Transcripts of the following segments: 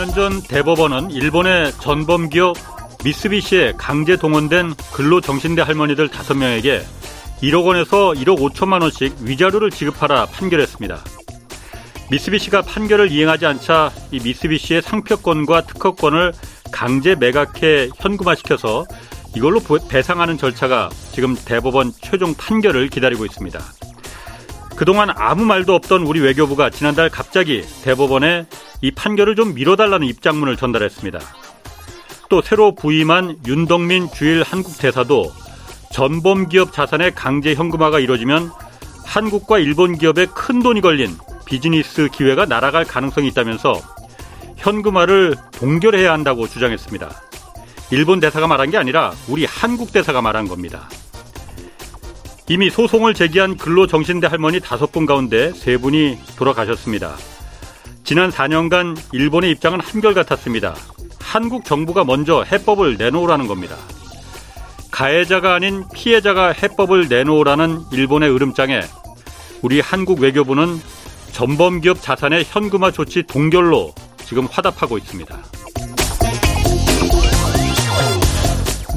4년 전 대법원은 일본의 전범기업 미쓰비시에 강제 동원된 근로정신대 할머니들 5명에게 1억 원에서 1억 5천만 원씩 위자료를 지급하라 판결했습니다. 미쓰비시가 판결을 이행하지 않자 이 미쓰비시의 상표권과 특허권을 강제 매각해 현금화시켜서 이걸로 배상하는 절차가 지금 대법원 최종 판결을 기다리고 있습니다. 그동안 아무 말도 없던 우리 외교부가 지난달 갑자기 대법원에 이 판결을 좀 미뤄달라는 입장문을 전달했습니다. 또 새로 부임한 윤덕민 주일 한국 대사도 전범 기업 자산의 강제 현금화가 이뤄지면 한국과 일본 기업에 큰 돈이 걸린 비즈니스 기회가 날아갈 가능성이 있다면서 현금화를 동결해야 한다고 주장했습니다. 일본 대사가 말한 게 아니라 우리 한국 대사가 말한 겁니다. 이미 소송을 제기한 근로정신대 할머니 다섯 분 가운데 세 분이 돌아가셨습니다. 지난 4년간 일본의 입장은 한결같았습니다. 한국 정부가 먼저 해법을 내놓으라는 겁니다. 가해자가 아닌 피해자가 해법을 내놓으라는 일본의 으름장에 우리 한국 외교부는 전범기업 자산의 현금화 조치 동결로 지금 화답하고 있습니다.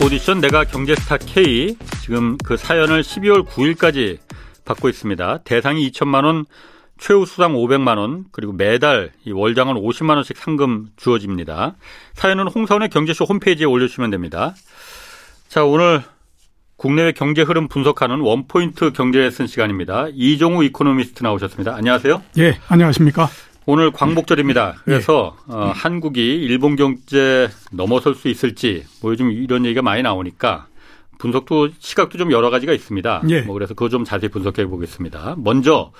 오디션 내가 경제스타 K 지금 그 사연을 12월 9일까지 받고 있습니다. 대상이 2천만 원, 최우수상 500만 원, 그리고 매달 이 월장원 50만 원씩 상금 주어집니다. 사연은 홍사훈의 경제쇼 홈페이지에 올려주시면 됩니다. 자, 오늘 국내외 경제 흐름 분석하는 원포인트 경제 레슨 시간입니다. 이종우 이코노미스트 나오셨습니다. 안녕하세요. 예, 안녕하십니까. 오늘 광복절입니다. 그래서 예. 어, 한국이 일본 경제 넘어설 수 있을지 뭐 요즘 이런 얘기가 많이 나오니까 분석도 시각도 좀 여러 가지가 있습니다. 예. 뭐 그래서 그거 좀 자세히 분석해 보겠습니다. 먼저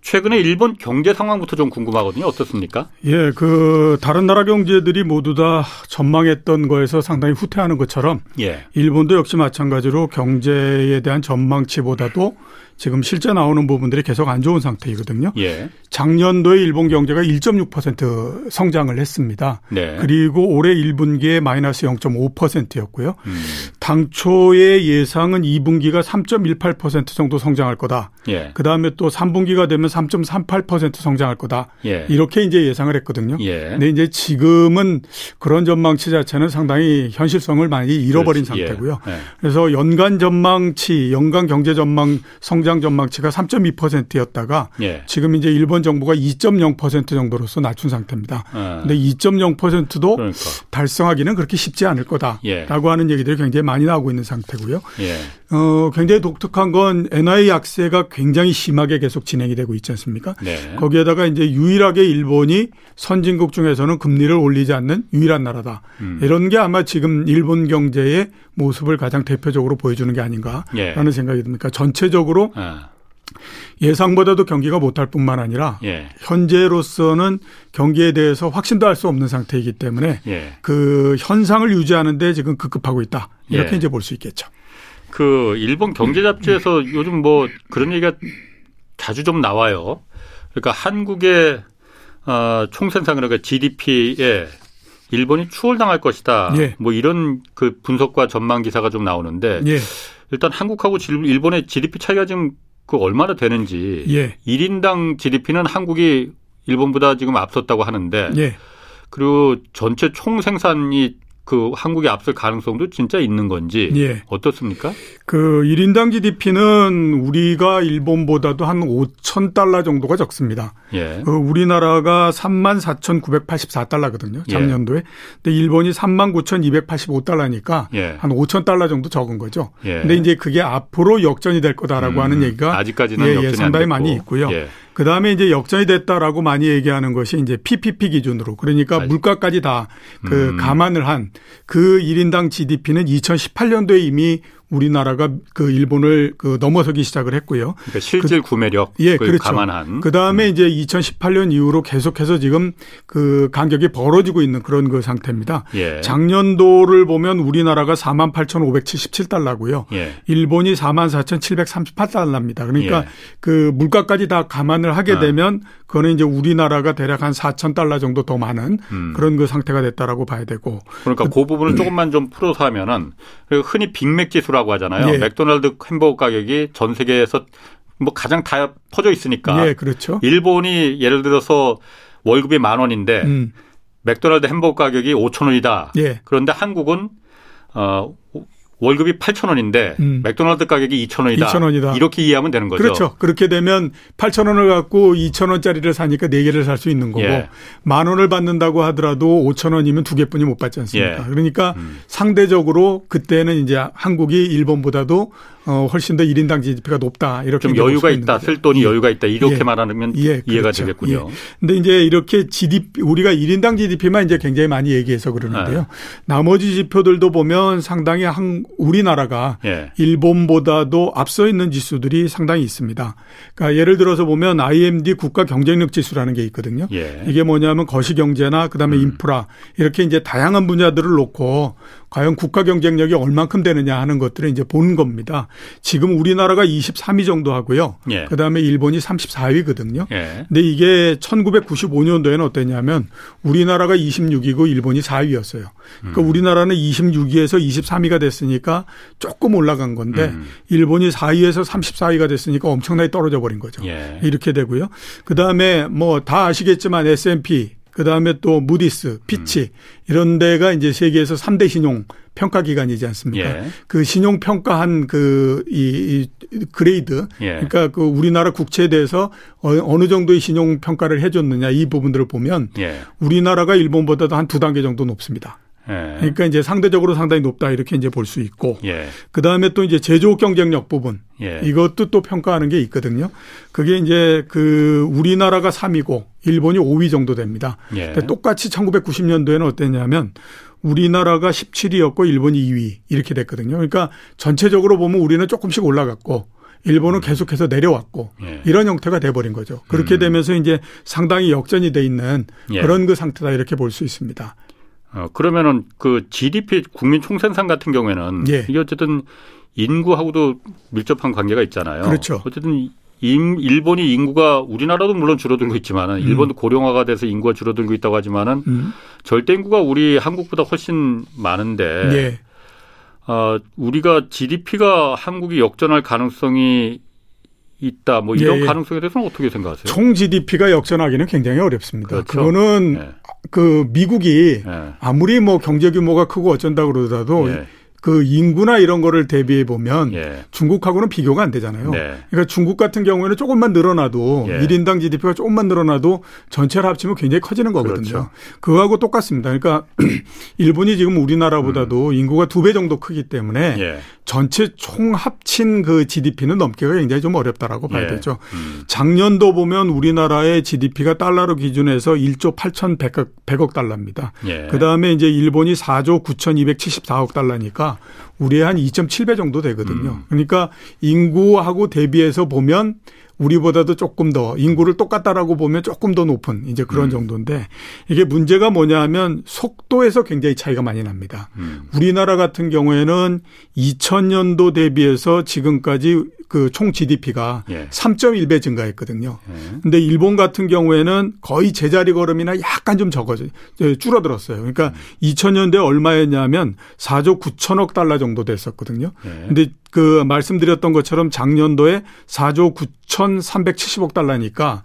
최근에 일본 경제 상황부터 좀 궁금하거든요. 어떻습니까? 예, 그 다른 나라 경제들이 모두 다 전망했던 거에서 상당히 후퇴하는 것처럼 예. 일본도 역시 마찬가지로 경제에 대한 전망치보다도 지금 실제 나오는 부분들이 계속 안 좋은 상태이거든요. 예. 작년도에 일본 경제가 1.6% 성장을 했습니다. 네. 그리고 올해 1분기에 마이너스 0.5%였고요. 음. 당초의 예상은 2분기가 3.18% 정도 성장할 거다. 예. 그 다음에 또 3분기가 되면 3.38% 성장할 거다. 예. 이렇게 이제 예상을 했거든요. 예. 근데 이제 지금은 그런 전망치 자체는 상당히 현실성을 많이 잃어버린 그렇지. 예. 상태고요. 예. 그래서 연간 전망치, 연간 경제 전망 성장 성장 전망치가 3.2%였다가 예. 지금 이제 일본 정부가 2.0% 정도로서 낮춘 상태입니다. 예. 근데 2.0%도 그러니까. 달성하기는 그렇게 쉽지 않을 거다라고 예. 하는 얘기들이 굉장히 많이 나오고 있는 상태고요. 예. 어, 굉장히 독특한 건 엔화의 약세가 굉장히 심하게 계속 진행이 되고 있지 않습니까? 네. 거기에다가 이제 유일하게 일본이 선진국 중에서는 금리를 올리지 않는 유일한 나라다. 음. 이런 게 아마 지금 일본 경제의 모습을 가장 대표적으로 보여주는 게 아닌가라는 예. 생각이 듭니다. 전체적으로 아. 예상보다도 경기가 못할 뿐만 아니라 예. 현재로서는 경기에 대해서 확신도 할 수 없는 상태이기 때문에 예. 그 현상을 유지하는데 지금 급급하고 있다 이렇게 예. 이제 볼 수 있겠죠. 그 일본 경제 잡지에서 요즘 뭐 그런 얘기가 자주 좀 나와요. 그러니까 한국의 어, 총생산 그러니까 GDP에 일본이 추월당할 것이다. 예. 뭐 이런 그 분석과 전망 기사가 좀 나오는데 예. 일단 한국하고 일본의 GDP 차이가 지금 그 얼마나 되는지 예. 1인당 GDP는 한국이 일본보다 지금 앞섰다고 하는데 예. 그리고 전체 총 생산이 그 한국이 앞설 가능성도 진짜 있는 건지 예. 어떻습니까? 그 1인당 GDP는 우리가 일본보다도 한 5천 달러 정도가 적습니다. 예. 그 우리나라가 3만 4,984달러거든요. 예. 작년도에. 예. 근데 일본이 3만 9,285달러니까 예. 한 5천 달러 정도 적은 거죠. 예. 근데 이제 그게 앞으로 역전이 될 거다라고 음, 하는 얘기가 아직까지는 예, 역전이 상당히 많이 있고요. 그 다음에 이제 역전이 됐다라고 많이 얘기하는 것이 이제 PPP 기준으로 그러니까 물가까지 다그 음. 감안을 한 그 1인당 GDP는 2018년도에 이미 우리나라가 그 일본을 그 넘어서기 시작을 했고요. 그러니까 실질 그, 구매력 예, 그렇죠. 감안한. 그 다음에 음. 이제 2018년 이후로 계속해서 지금 그 간격이 벌어지고 있는 그런 그 상태입니다. 예. 작년도를 보면 우리나라가 4만 8,577달러고요. 예. 일본이 4만 4,738달러입니다. 그러니까 예. 그 물가까지 다 감안을 하게 아. 되면 그거는 이제 우리나라가 대략 한 4천 달러 정도 더 많은 음. 그런 그 상태가 됐다라고 봐야 되고. 그러니까 그, 그 부분을 조금만 좀 풀어서 하면은 흔히 빅맥 지수라 고 하잖아요. 예. 맥도날드 햄버거 가격이 전 세계에서 뭐 가장 다 퍼져 있으니까. 예, 그렇죠. 일본이 예를 들어서 월급이 만 원인데 음. 맥도날드 햄버거 가격이 5천 원이다. 예. 그런데 한국은 어 월급이 8천 원인데 음. 맥도날드 가격이 2천 원이다. 2천 원이다. 이렇게 이해하면 되는 거죠. 그렇죠. 그렇게 되면 8천 원을 갖고 2천 원짜리를 사니까 4개를 살 수 있는 거고 예. 만 원을 받는다고 하더라도 5천 원이면 두 개뿐이 못 받지 않습니까? 예. 그러니까 음. 상대적으로 그때는 이제 한국이 일본보다도 어, 훨씬 더 1인당 GDP가 높다. 이렇게 좀 여유가 있다. 쓸 돈이 예. 여유가 있다. 이렇게 예. 말하면 예. 이해가 그렇죠. 되겠군요. 예. 근데 이제 이렇게 GDP 우리가 1인당 GDP만 이제 굉장히 많이 얘기해서 그러는데요. 네. 나머지 지표들도 보면 상당히 한 우리나라가 예. 일본보다도 앞서 있는 지수들이 상당히 있습니다. 그러니까 예를 들어서 보면 IMD 국가 경쟁력 지수라는 게 있거든요. 예. 이게 뭐냐면 거시 경제나 그다음에 음. 인프라 이렇게 이제 다양한 분야들을 놓고 과연 국가 경쟁력이 얼만큼 되느냐 하는 것들을 이제 보는 겁니다. 지금 우리나라가 23위 정도 하고요. 예. 그다음에 일본이 34위거든요. 예. 근데 이게 1995년도에는 어땠냐면 우리나라가 26위고 일본이 4위였어요. 그러니까 음. 우리나라는 26위에서 23위가 됐으니까 조금 올라간 건데 음. 일본이 4위에서 34위가 됐으니까 엄청나게 떨어져 버린 거죠. 예. 이렇게 되고요. 그다음에 뭐 다 아시겠지만 S&P 그 다음에 또 무디스, 피치 음. 이런 데가 이제 세계에서 3대 신용 평가 기관이지 않습니까? 예. 그 신용 평가한 그이 grade 예. 그러니까 그 우리나라 국채에 대해서 어, 어느 정도의 신용 평가를 해줬느냐 이 부분들을 보면 예. 우리나라가 일본보다도 한 두 단계 정도 높습니다. 예. 그러니까 이제 상대적으로 상당히 높다 이렇게 이제 볼 수 있고 예. 그 다음에 또 이제 제조업 경쟁력 부분 예. 이것도 또 평가하는 게 있거든요. 그게 이제 그 우리나라가 3위고 일본이 5위 정도 됩니다. 예. 똑같이 1990년도에는 어땠냐면 우리나라가 17위였고 일본이 2위 이렇게 됐거든요. 그러니까 전체적으로 보면 우리는 조금씩 올라갔고 일본은 음. 계속해서 내려왔고 예. 이런 형태가 돼버린 거죠. 그렇게 음. 되면서 이제 상당히 역전이 돼 있는 예. 그런 그 상태다 이렇게 볼 수 있습니다. 어, 그러면은 그 GDP 국민 총생산 같은 경우에는 예. 이게 어쨌든 인구하고도 밀접한 관계가 있잖아요. 그렇죠. 어쨌든 인, 일본이 인구가 우리나라도 물론 줄어들고 있지만은 음. 일본도 고령화가 돼서 인구가 줄어들고 있다고 하지만은 음. 절대 인구가 우리 한국보다 훨씬 많은데 예. 어, 우리가 GDP가 한국이 역전할 가능성이 있다. 뭐 이런 예, 예. 가능성에 대해서는 어떻게 생각하세요? 총 GDP가 역전하기는 굉장히 어렵습니다. 그렇죠? 그거는 예. 그 미국이 예. 아무리 뭐 경제 규모가 크고 어쩐다 그러더라도 예. 그 인구나 이런 거를 대비해 보면 예. 중국하고는 비교가 안 되잖아요. 네. 그러니까 중국 같은 경우에는 조금만 늘어나도 예. 1인당 GDP가 조금만 늘어나도 전체를 합치면 굉장히 커지는 거거든요. 그렇죠. 그거하고 똑같습니다. 그러니까 일본이 지금 우리나라보다도 음. 인구가 두 배 정도 크기 때문에 예. 전체 총 합친 그 GDP는 넘기가 굉장히 좀 어렵다라고 봐야 예. 되죠. 음. 작년도 보면 우리나라의 GDP가 달러로 기준해서 1조 8,100억 100억 달러입니다. 예. 그다음에 이제 일본이 4조 9,274억 달러니까 우리의 한 2.7배 정도 되거든요. 음. 그러니까 인구하고 대비해서 보면 우리보다도 조금 더 인구를 똑같다라고 보면 조금 더 높은 이제 그런 음. 정도인데 이게 문제가 뭐냐 하면 속도에서 굉장히 차이가 많이 납니다. 음. 우리나라 같은 경우에는 2000년도 대비해서 지금까지 그 총 GDP가 예. 3.1배 증가했거든요. 예. 근데 일본 같은 경우에는 거의 제자리 걸음이나 약간 좀 적어져 줄어들었어요. 그러니까 음. 2000년대 얼마였냐면 4조 9천억 달러 정도 됐었거든요. 예. 근데 그 말씀드렸던 것처럼 작년도에 4조 9,370억 달러니까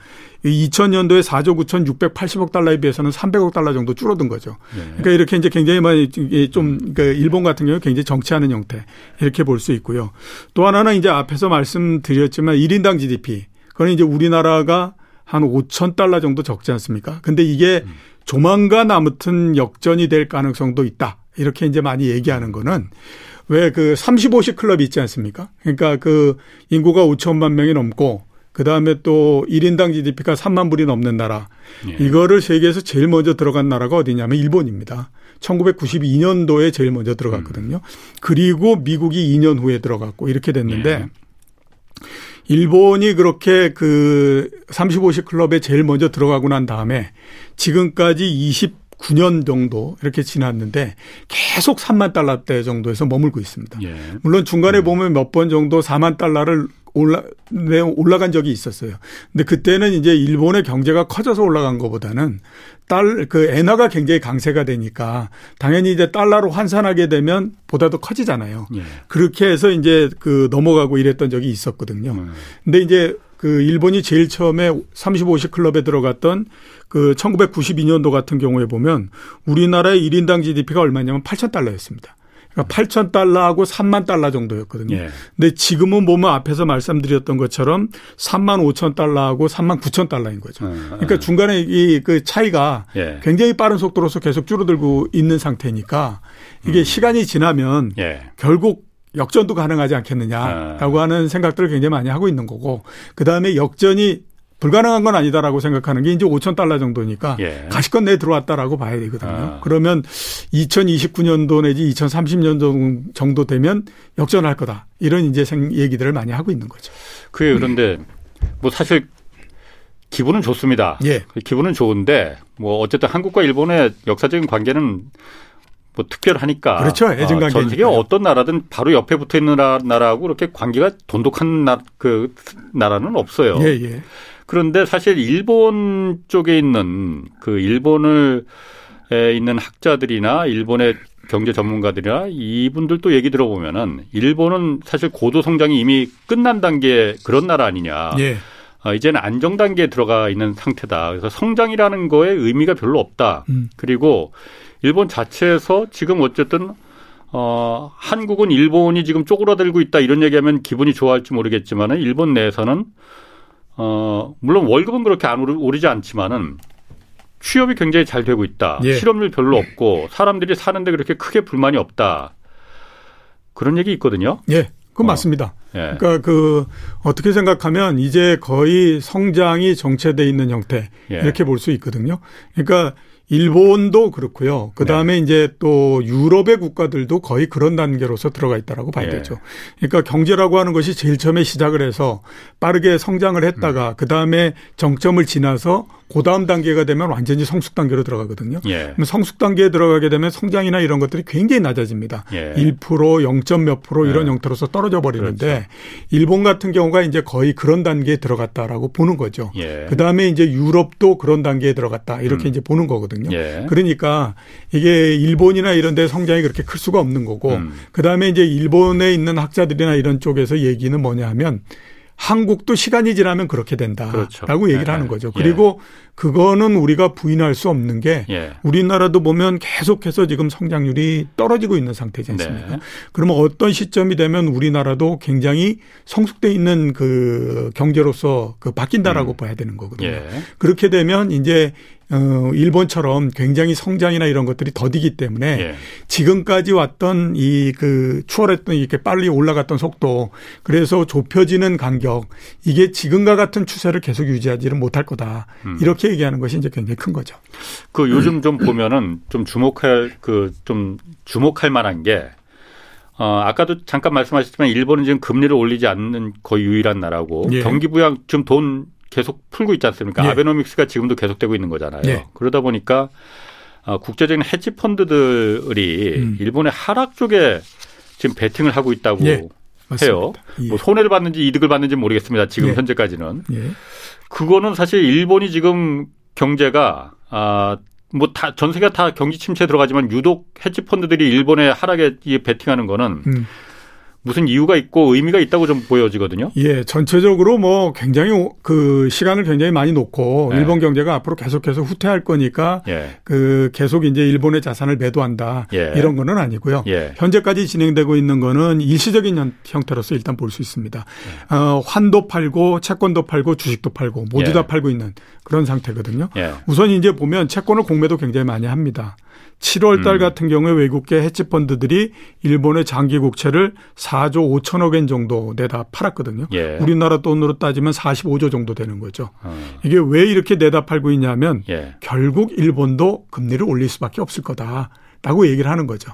2000년도에 4조 9,680억 달러에 비해서는 300억 달러 정도 줄어든 거죠. 네. 그러니까 이렇게 이제 굉장히 많이 좀 그러니까 일본 같은 경우 굉장히 정치하는 형태 이렇게 볼 수 있고요. 또 하나는 이제 앞에서 말씀드렸지만 1인당 GDP 그건 이제 우리나라가 한 5천 달러 정도 적지 않습니까? 근데 이게 음. 조만간 아무튼 역전이 될 가능성도 있다. 이렇게 이제 많이 얘기하는 거는 왜 그 35시 클럽 있지 않습니까? 그러니까 그 인구가 5천만 명이 넘고 그 다음에 또 1인당 GDP가 3만 불이 넘는 나라. 예. 이거를 세계에서 제일 먼저 들어간 나라가 어디냐면 일본입니다. 1992년도에 제일 먼저 들어갔거든요. 음. 그리고 미국이 2년 후에 들어갔고 이렇게 됐는데 예. 일본이 그렇게 그 35시 클럽에 제일 먼저 들어가고 난 다음에 지금까지 29년 정도 이렇게 지났는데 계속 3만 달러대 정도에서 머물고 있습니다. 예. 물론 중간에 음. 보면 몇 번 정도 4만 달러를 올라 네, 올라간 적이 있었어요. 근데 그때는 이제 일본의 경제가 커져서 올라간 것보다는 달그 엔화가 굉장히 강세가 되니까 당연히 이제 달러로 환산하게 되면 보다도 커지잖아요. 예. 그렇게 해서 이제 그 넘어가고 이랬던 적이 있었거든요. 음. 근데 이제 그 일본이 제일 처음에 35시 클럽에 들어갔던 그 1992년도 같은 경우에 보면 우리나라의 1인당 GDP가 얼마냐면 8천 달러였습니다. 그러니까 8천 달러하고 3만 달러 정도였거든요. 예. 근데 지금은 보면 앞에서 말씀드렸던 것처럼 3만 5천 달러하고 3만 9천 달러인 거죠. 음, 그러니까 중간에 이 그 차이가 예. 굉장히 빠른 속도로서 계속 줄어들고 있는 상태니까 이게 음. 시간이 지나면 예. 결국 역전도 가능하지 않겠느냐라고 아. 하는 생각들을 굉장히 많이 하고 있는 거고 그 다음에 역전이 불가능한 건 아니다라고 생각하는 게 이제 5천 달러 정도니까 예. 가시권 내에 들어왔다라고 봐야 되거든요. 아. 그러면 2029년도 내지 2030년 정도 되면 역전할 거다. 이런 이제 얘기들을 많이 하고 있는 거죠. 그게 그런데 뭐 사실 기분은 좋습니다. 예. 기분은 좋은데 뭐 어쨌든 한국과 일본의 역사적인 관계는 뭐 특별하니까. 그렇죠. 애증관계. 어, 전 세계 어떤 나라든 바로 옆에 붙어 있는 나라하고 그렇게 관계가 돈독한 나, 그 나라는 없어요. 예, 예. 그런데 사실 일본 쪽에 있는 그 일본을 에 있는 학자들이나 일본의 경제 전문가들이나 이분들도 얘기 들어보면은 일본은 사실 고도 성장이 이미 끝난 단계 그런 나라 아니냐. 예. 어, 이제는 안정 단계에 들어가 있는 상태다. 그래서 성장이라는 거에 의미가 별로 없다. 음. 그리고 일본 자체에서 지금 어쨌든 어 한국은 일본이 지금 쪼그라들고 있다 이런 얘기하면 기분이 좋아할지 모르겠지만은 일본 내에서는 어, 물론 월급은 그렇게 안 오르지 않지만은 취업이 굉장히 잘 되고 있다. 예. 실업률 별로 없고 사람들이 사는데 그렇게 크게 불만이 없다. 그런 얘기 있거든요. 예. 그건 어. 맞습니다. 예. 그러니까 그 어떻게 생각하면 이제 거의 성장이 정체돼 있는 형태 예. 이렇게 볼 수 있거든요. 그러니까 일본도 그렇고요. 그 다음에 네. 이제 또 유럽의 국가들도 거의 그런 단계로서 들어가 있다라고 봐야 네. 되죠. 그러니까 경제라고 하는 것이 제일 처음에 시작을 해서 빠르게 성장을 했다가 음. 그 다음에 정점을 지나서 그 다음 단계가 되면 완전히 성숙 단계로 들어가거든요. 예. 성숙 단계에 들어가게 되면 성장이나 이런 것들이 굉장히 낮아집니다. 예. 1% 0. 몇 프로 이런 예. 형태로서 떨어져 버리는데 그렇죠. 일본 같은 경우가 이제 거의 그런 단계에 들어갔다라고 보는 거죠. 예. 그 다음에 이제 유럽도 그런 단계에 들어갔다 이렇게 음. 이제 보는 거거든요. 예. 그러니까 이게 일본이나 이런 데 성장이 그렇게 클 수가 없는 거고 음. 그 다음에 이제 일본에 있는 학자들이나 이런 쪽에서 얘기는 뭐냐 하면 한국도 시간이 지나면 그렇게 된다라고 그렇죠. 얘기를 네. 하는 거죠. 예. 그리고 그거는 우리가 부인할 수 없는 게 예. 우리나라도 보면 계속해서 지금 성장률이 떨어지고 있는 상태지 않습니까? 네. 그러면 어떤 시점이 되면 우리나라도 굉장히 성숙돼 있는 그 경제로서 그 바뀐다라고 음. 봐야 되는 거거든요. 예. 그렇게 되면 이제 어, 일본처럼 굉장히 성장이나 이런 것들이 더디기 때문에 예. 지금까지 왔던 이 그 추월했던 이렇게 빨리 올라갔던 속도 그래서 좁혀지는 간격 이게 지금과 같은 추세를 계속 유지하지는 못할 거다. 음. 이렇게 얘기하는 것이 이제 굉장히 큰 거죠. 그 요즘 좀 보면은 좀 주목할 그 좀 주목할 만한 게 어, 아까도 잠깐 말씀하셨지만 일본은 지금 금리를 올리지 않는 거의 유일한 나라고 예. 경기 부양 지금 돈 계속 풀고 있지 않습니까? 예. 아베노믹스가 지금도 계속되고 있는 거잖아요. 예. 그러다 보니까 어, 국제적인 헤지 펀드들이 음. 일본의 하락 쪽에 지금 베팅을 하고 있다고 예. 해요. 예. 뭐 손해를 받는지 이득을 받는지 모르겠습니다. 지금 예. 현재까지는. 예. 그거는 사실 일본이 지금 경제가 아, 뭐다 전 세계가 다 경기 침체에 들어가지만 유독 헤지 펀드들이 일본의 하락에 베팅하는 거는 음. 무슨 이유가 있고 의미가 있다고 좀 보여지거든요. 예, 전체적으로 뭐 굉장히 그 시간을 굉장히 많이 놓고 예. 일본 경제가 앞으로 계속해서 후퇴할 거니까 예. 그 계속 이제 일본의 자산을 매도한다 예. 이런 거는 아니고요. 예. 현재까지 진행되고 있는 거는 일시적인 형태로서 일단 볼 수 있습니다. 예. 어, 환도 팔고 채권도 팔고 주식도 팔고 모두 다 팔고 있는 그런 상태거든요. 우선 이제 보면 채권을 공매도 굉장히 많이 합니다. 7월 달 음. 같은 경우에 외국계 헤지펀드들이 일본의 장기 국채를 4조 5천억 엔 정도 내다 팔았거든요. 예. 우리나라 돈으로 따지면 45조 정도 되는 거죠. 어. 이게 왜 이렇게 내다 팔고 있냐면 예. 결국 일본도 금리를 올릴 수밖에 없을 거다라고 얘기를 하는 거죠.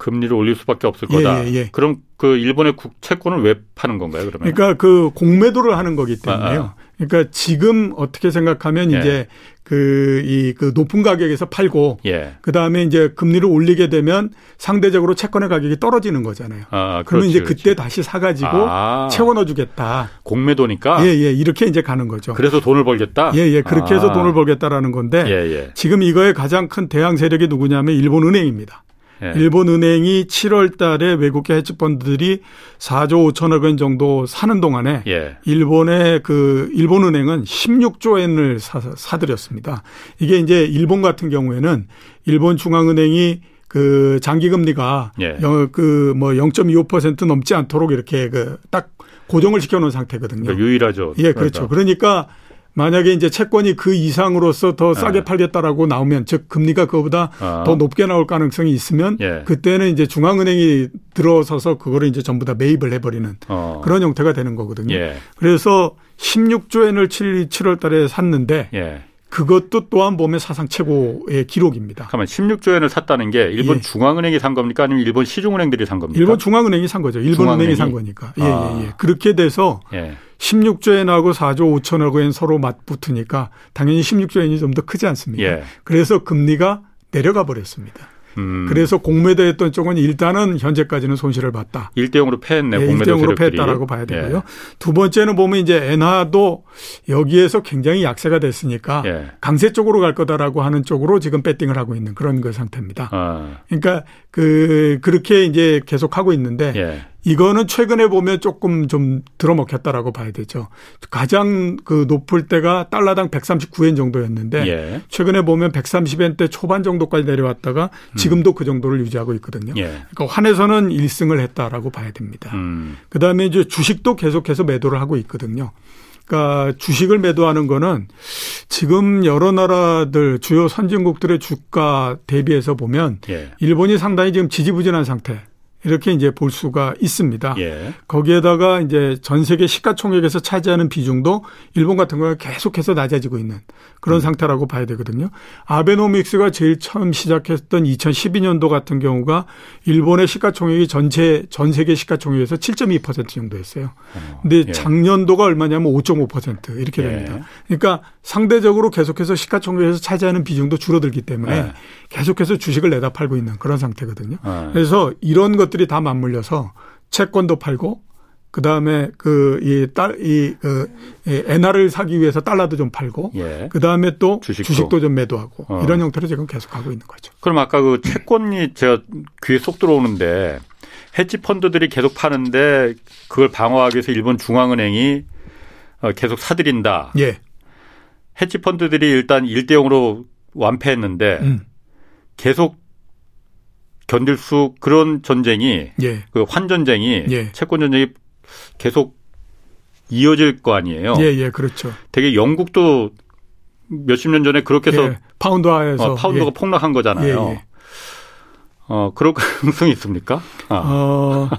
금리를 올릴 수밖에 없을 거다. 예, 예, 예. 그럼 그 일본의 국채권을 왜 파는 건가요? 그러면? 그러니까 그 공매도를 하는 거기 때문에요. 아, 아. 그러니까 지금 어떻게 생각하면 예. 이제 그, 이, 그 높은 가격에서 팔고, 예. 그 다음에 이제 금리를 올리게 되면 상대적으로 채권의 가격이 떨어지는 거잖아요. 아, 그러면 이제 그때 그렇지. 다시 사가지고 아. 채워 넣어주겠다. 공매도니까? 예, 예. 이렇게 이제 가는 거죠. 그래서 돈을 벌겠다? 예, 예. 그렇게 해서 아. 돈을 벌겠다라는 건데, 예, 예. 지금 이거의 가장 큰 대항 세력이 누구냐면 일본 은행입니다. 예. 일본 은행이 7월 달에 외국계 헤지펀드들이 4조 5천억 원 정도 사는 동안에 예. 일본의 그 일본 은행은 16조 엔을 사, 사들였습니다. 이게 이제 일본 같은 경우에는 일본 중앙은행이 그 장기 금리가 예. 그뭐 0.25% 넘지 않도록 이렇게 그 딱 고정을 시켜 놓은 상태거든요. 그러니까 유일하죠. 예, 그렇죠. 그러니까 만약에 이제 채권이 그 이상으로서 더 싸게 아. 팔겠다라고 나오면 즉 금리가 그거보다 아. 더 높게 나올 가능성이 있으면 예. 그때는 이제 중앙은행이 들어서서 그거를 이제 전부 다 매입을 해버리는 어. 그런 형태가 되는 거거든요. 예. 그래서 16조 엔을 7, 7월 달에 샀는데 예. 그것도 또한 보면 사상 최고의 기록입니다. 잠깐만 16조 엔을 샀다는 게 일본 예. 중앙은행이 산 겁니까 아니면 일본 시중은행들이 산 겁니까? 일본 중앙은행이 산 거죠. 일본 은행이 산 거니까. 예, 아. 예, 예. 그렇게 돼서 예. 16조 엔하고 4조 5천억 엔 서로 맞붙으니까 당연히 16조 엔이 좀 더 크지 않습니까? 예. 그래서 금리가 내려가 버렸습니다. 음. 그래서 공매도했던 쪽은 일단은 현재까지는 손실을 봤다. 1대 0으로 패했네. 네, 1대 0으로 패했다라고 봐야 되고요. 예. 두 번째는 보면 이제 엔화도 여기에서 굉장히 약세가 됐으니까 예. 강세 쪽으로 갈 거다라고 하는 쪽으로 지금 배팅을 하고 있는 그런 그 상태입니다. 아. 그러니까 그 그렇게 이제 계속 하고 있는데 예. 이거는 최근에 보면 조금 좀 들어먹혔다라고 봐야 되죠. 가장 그 높을 때가 달러당 139엔 정도였는데 예. 최근에 보면 130엔대 초반 정도까지 내려왔다가 음. 지금도 음. 그 정도를 유지하고 있거든요. 예. 그러니까 환에서는 1승을 했다라고 봐야 됩니다. 음. 그다음에 이제 주식도 계속해서 매도를 하고 있거든요. 그러니까 주식을 매도하는 거는 지금 여러 나라들 주요 선진국들의 주가 대비해서 보면 예. 일본이 상당히 지금 지지부진한 상태. 이렇게 이제 볼 수가 있습니다. 예. 거기에다가 이제 전 세계 시가총액에서 차지하는 비중도 일본 같은 경우에 계속해서 낮아지고 있는 그런 음. 상태라고 봐야 되거든요. 아베노믹스가 제일 처음 시작했던 2012년도 같은 경우가 일본의 시가총액이 전체 전 세계 시가총액에서 7.2% 정도였어요. 어, 근데 예. 작년도가 얼마냐면 5.5% 이렇게 예. 됩니다. 예. 그러니까 상대적으로 계속해서 시가총액에서 차지하는 비중도 줄어들기 때문에 예. 계속해서 주식을 내다 팔고 있는 그런 상태거든요. 예. 그래서 이런 것 것들이 다 맞물려서 채권도 팔고 그 다음에 그 이 딸 이그 엔화를 사기 위해서 달러도 좀 팔고 예. 그 다음에 또 주식도. 주식도, 좀 매도하고 어. 이런 형태로 지금 계속 하고 있는 거죠. 그럼 아까 그 채권이 제가 귀에 쏙 들어오는데 헤지 펀드들이 계속 파는데 그걸 방어하기 위해서 일본 중앙은행이 어, 계속 사들인다. 예. 헤지 펀드들이 일단 1대 0으로 완패했는데 음. 계속 견딜 수 그런 전쟁이 예. 그 환 전쟁이 예. 채권 전쟁이 계속 이어질 거 아니에요. 예, 예, 그렇죠. 되게 영국도 몇십 년 전에 그렇게 해서 예, 파운드화해서 어, 파운드가 예. 폭락한 거잖아요. 예, 예. 어, 그럴 가능성이 있습니까? 아. 어,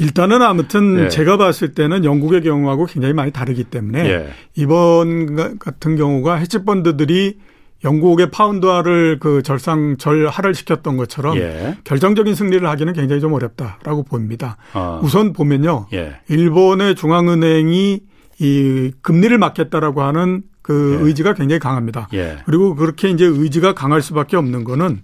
일단은 아무튼 예. 제가 봤을 때는 영국의 경우하고 굉장히 많이 다르기 때문에 예. 이번 같은 경우가 헤지펀드들이 영국의 파운드화를 그 절상 절하를 시켰던 것처럼 예. 결정적인 승리를 하기는 굉장히 좀 어렵다라고 봅니다. 어. 우선 보면요. 예. 일본의 중앙은행이 이 금리를 막겠다라고 하는 그 예. 의지가 굉장히 강합니다. 예. 그리고 그렇게 이제 의지가 강할 수밖에 없는 거는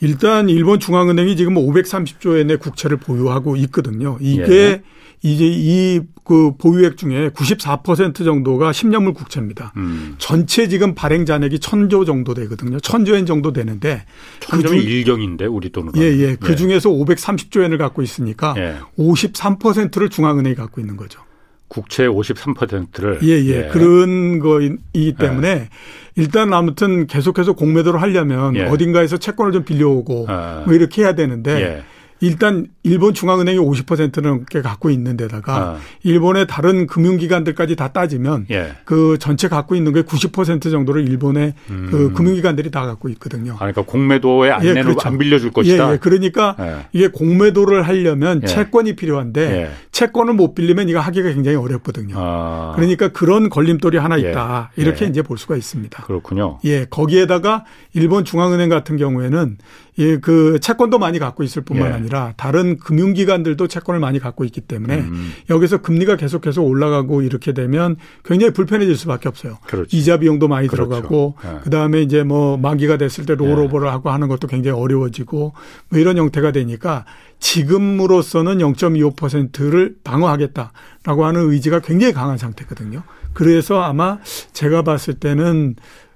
일단 일본 중앙은행이 지금 530조 엔의 국채를 보유하고 있거든요. 이게 예. 이제 이 그 보유액 중에 94% 정도가 10년물 국채입니다. 음. 전체 지금 발행 잔액이 1000조 정도 되거든요. 1000조 엔 정도 되는데 그중 일경인데 우리 돈으로. 예, 예. 그 예. 중에서 530조 엔을 갖고 있으니까 예. 53%를 중앙은행이 갖고 있는 거죠. 국채 53%를 예, 예. 예. 그런 거이기 때문에 예. 일단 아무튼 계속해서 공매도를 하려면 예. 어딘가에서 채권을 좀 빌려오고 아. 뭐 이렇게 해야 되는데 예. 일단 일본 중앙은행이 50%는 넘게 갖고 있는 데다가 아. 일본의 다른 금융기관들까지 다 따지면 예. 그 전체 갖고 있는 게 90% 정도를 일본의 음. 그 금융기관들이 다 갖고 있거든요. 아, 그러니까 공매도에 안 예, 내놓 그렇죠. 안 빌려줄 것이다. 예, 예. 그러니까 예. 이게 공매도를 하려면 예. 채권이 필요한데 예. 채권을 못 빌리면 이거 하기가 굉장히 어렵거든요. 아. 그러니까 그런 걸림돌이 하나 있다. 이렇게 이제 볼 수가 있습니다. 그렇군요. 예, 거기에다가 일본 중앙은행 같은 경우에는 예, 그 채권도 많이 갖고 있을 뿐만 예. 아니라 다른 금융기관들도 채권을 많이 갖고 있기 때문에 음. 여기서 금리가 계속해서 올라가고 이렇게 되면 굉장히 불편해질 수밖에 없어요. 그렇죠. 이자 비용도 많이 그렇죠. 들어가고 예. 그다음에 이제 뭐 만기가 됐을 때 롤오버를 예. 하고 하는 것도 굉장히 어려워지고 뭐 이런 형태가 되니까 지금으로서는 0.25%를 방어하겠다라고 하는 의지가 굉장히 강한 상태거든요. 그래서 아마 제가 봤을 때는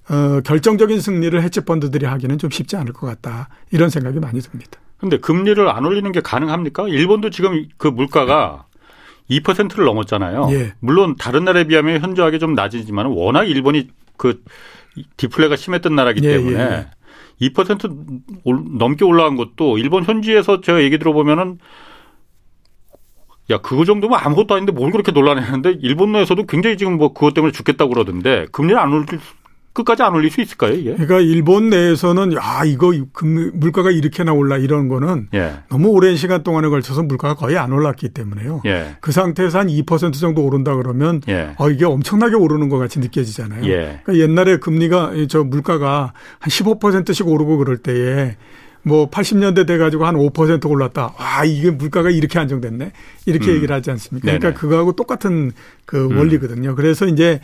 어, 결정적인 승리를 해치펀드들이 하기는 좀 쉽지 않을 것 같다. 이런 생각이 많이 듭니다. 근데 금리를 안 올리는 게 가능합니까? 일본도 지금 그 물가가 2%를 넘었잖아요. 예. 물론 다른 나라에 비하면 현저하게 좀 낮이지만 워낙 일본이 그 디플레가 심했던 나라기 예, 때문에 예, 예. 2% 넘게 올라간 것도 일본 현지에서 제가 얘기 들어보면은 야, 그거 정도면 아무것도 아닌데 뭘 그렇게 놀라내는데 일본 내에서도 굉장히 지금 뭐 그것 때문에 죽겠다고 그러던데 금리를 안 올릴 끝까지 안 올릴 수 있을까요? 이게? 그러니까 일본 내에서는 야 이거 물가가 이렇게나 올라 이런 거는 예. 너무 오랜 시간 동안에 걸쳐서 물가가 거의 안 올랐기 때문에요. 예. 그 상태에서 한 2% 정도 오른다 그러면 예. 어 이게 엄청나게 오르는 것 같이 느껴지잖아요. 예. 그러니까 옛날에 금리가 저 물가가 한 15%씩 오르고 그럴 때에 뭐 80년대 돼 가지고 한 5% 올랐다. 와, 이게 물가가 이렇게 안정됐네. 이렇게 음. 얘기를 하지 않습니까? 그러니까. 그거하고 똑같은 그 음. 원리거든요. 그래서 이제